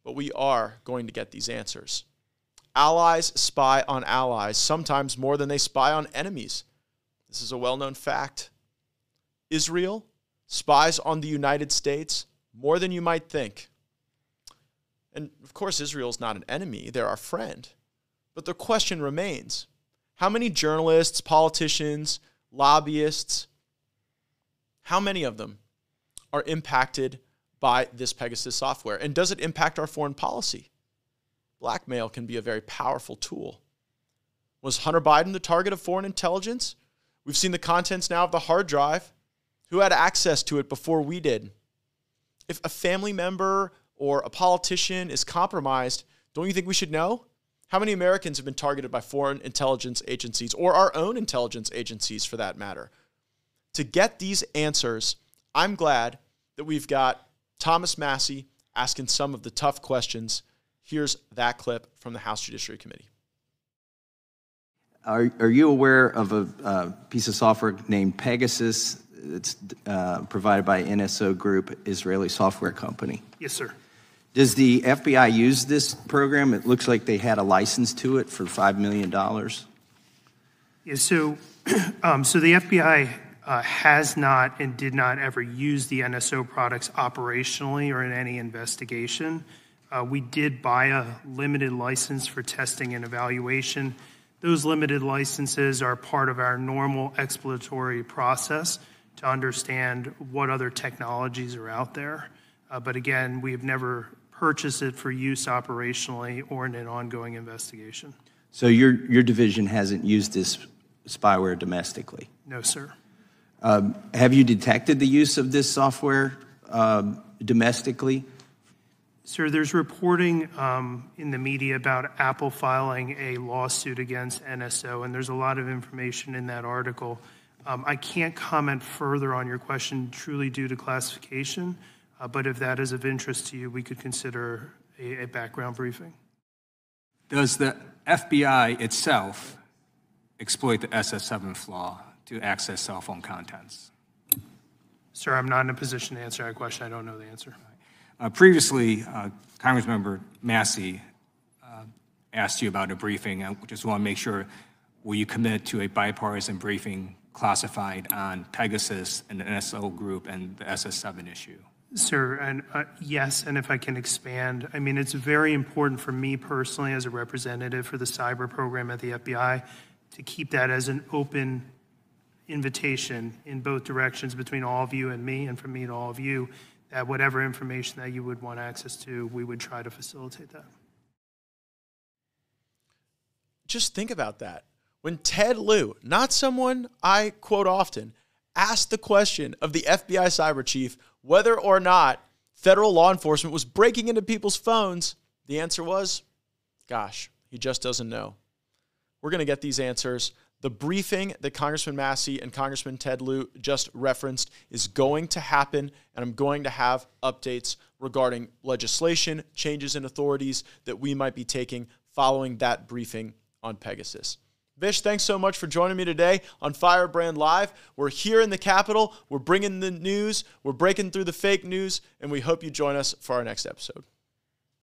[SPEAKER 6] But we are going to get these answers. Allies spy on allies, sometimes more than they spy on enemies. This is a well known fact. Israel spies on the United States more than you might think. And of course, Israel is not an enemy, they're our friend. But the question remains how many journalists, politicians, lobbyists, how many of them are impacted by this Pegasus software? And does it impact our foreign policy? Blackmail can be a very powerful tool. Was Hunter Biden the target of foreign intelligence? We've seen the contents now of the hard drive. Who had access to it before we did? If a family member or a politician is compromised, don't you think we should know? How many Americans have been targeted by foreign intelligence agencies or our own intelligence agencies for that matter? To get these answers, I'm glad that we've got Thomas Massie asking some of the tough questions. Here's that clip from the House Judiciary Committee.
[SPEAKER 18] Are, are you aware of a uh, piece of software named Pegasus? It's uh, provided by NSO Group, Israeli software company.
[SPEAKER 8] Yes, sir.
[SPEAKER 18] Does the FBI use this program? It looks like they had a license to it for $5 million.
[SPEAKER 8] Yeah, so, um, so the FBI uh, has not and did not ever use the NSO products operationally or in any investigation. Uh, we did buy a limited license for testing and evaluation. Those limited licenses are part of our normal exploratory process to understand what other technologies are out there. Uh, but again, we have never purchased it for use operationally or in an ongoing investigation.
[SPEAKER 18] So your, your division hasn't used this spyware domestically?
[SPEAKER 8] No, sir.
[SPEAKER 18] Um, have you detected the use of this software um, domestically?
[SPEAKER 8] Sir, there's reporting um, in the media about Apple filing a lawsuit against NSO, and there's a lot of information in that article. Um, I can't comment further on your question truly due to classification, but if that is of interest to you, we could consider a, a background briefing.
[SPEAKER 14] Does the FBI itself exploit the SS7 flaw to access cell phone contents?
[SPEAKER 8] Sir, I'm not in a position to answer that question. I don't know the answer.
[SPEAKER 14] Uh, previously, uh, Congressmember Massie uh, asked you about a briefing. I just want to make sure, will you commit to a bipartisan briefing classified on Pegasus and the NSO group and the SS7 issue?
[SPEAKER 8] Sir, and uh, yes, and if I can expand, I mean, it's very important for me personally as a representative for the cyber program at the FBI to keep that as an open invitation in both directions between all of you and me, and from me to all of you, that whatever information that you would want access to, we would try to facilitate that.
[SPEAKER 6] Just think about that. When Ted Lieu, not someone I quote often, asked the question of the FBI cyber chief whether or not federal law enforcement was breaking into people's phones, the answer was, gosh, he just doesn't know. We're going to get these answers. The briefing that Congressman Massie and Congressman Ted Lieu just referenced is going to happen, and I'm going to have updates regarding legislation, changes in authorities that we might be taking following that briefing on Pegasus. Vish, thanks so much for joining me today on Firebrand Live. We're here in the Capitol. We're bringing the news, we're breaking through the fake news, and we hope you join us for our next episode.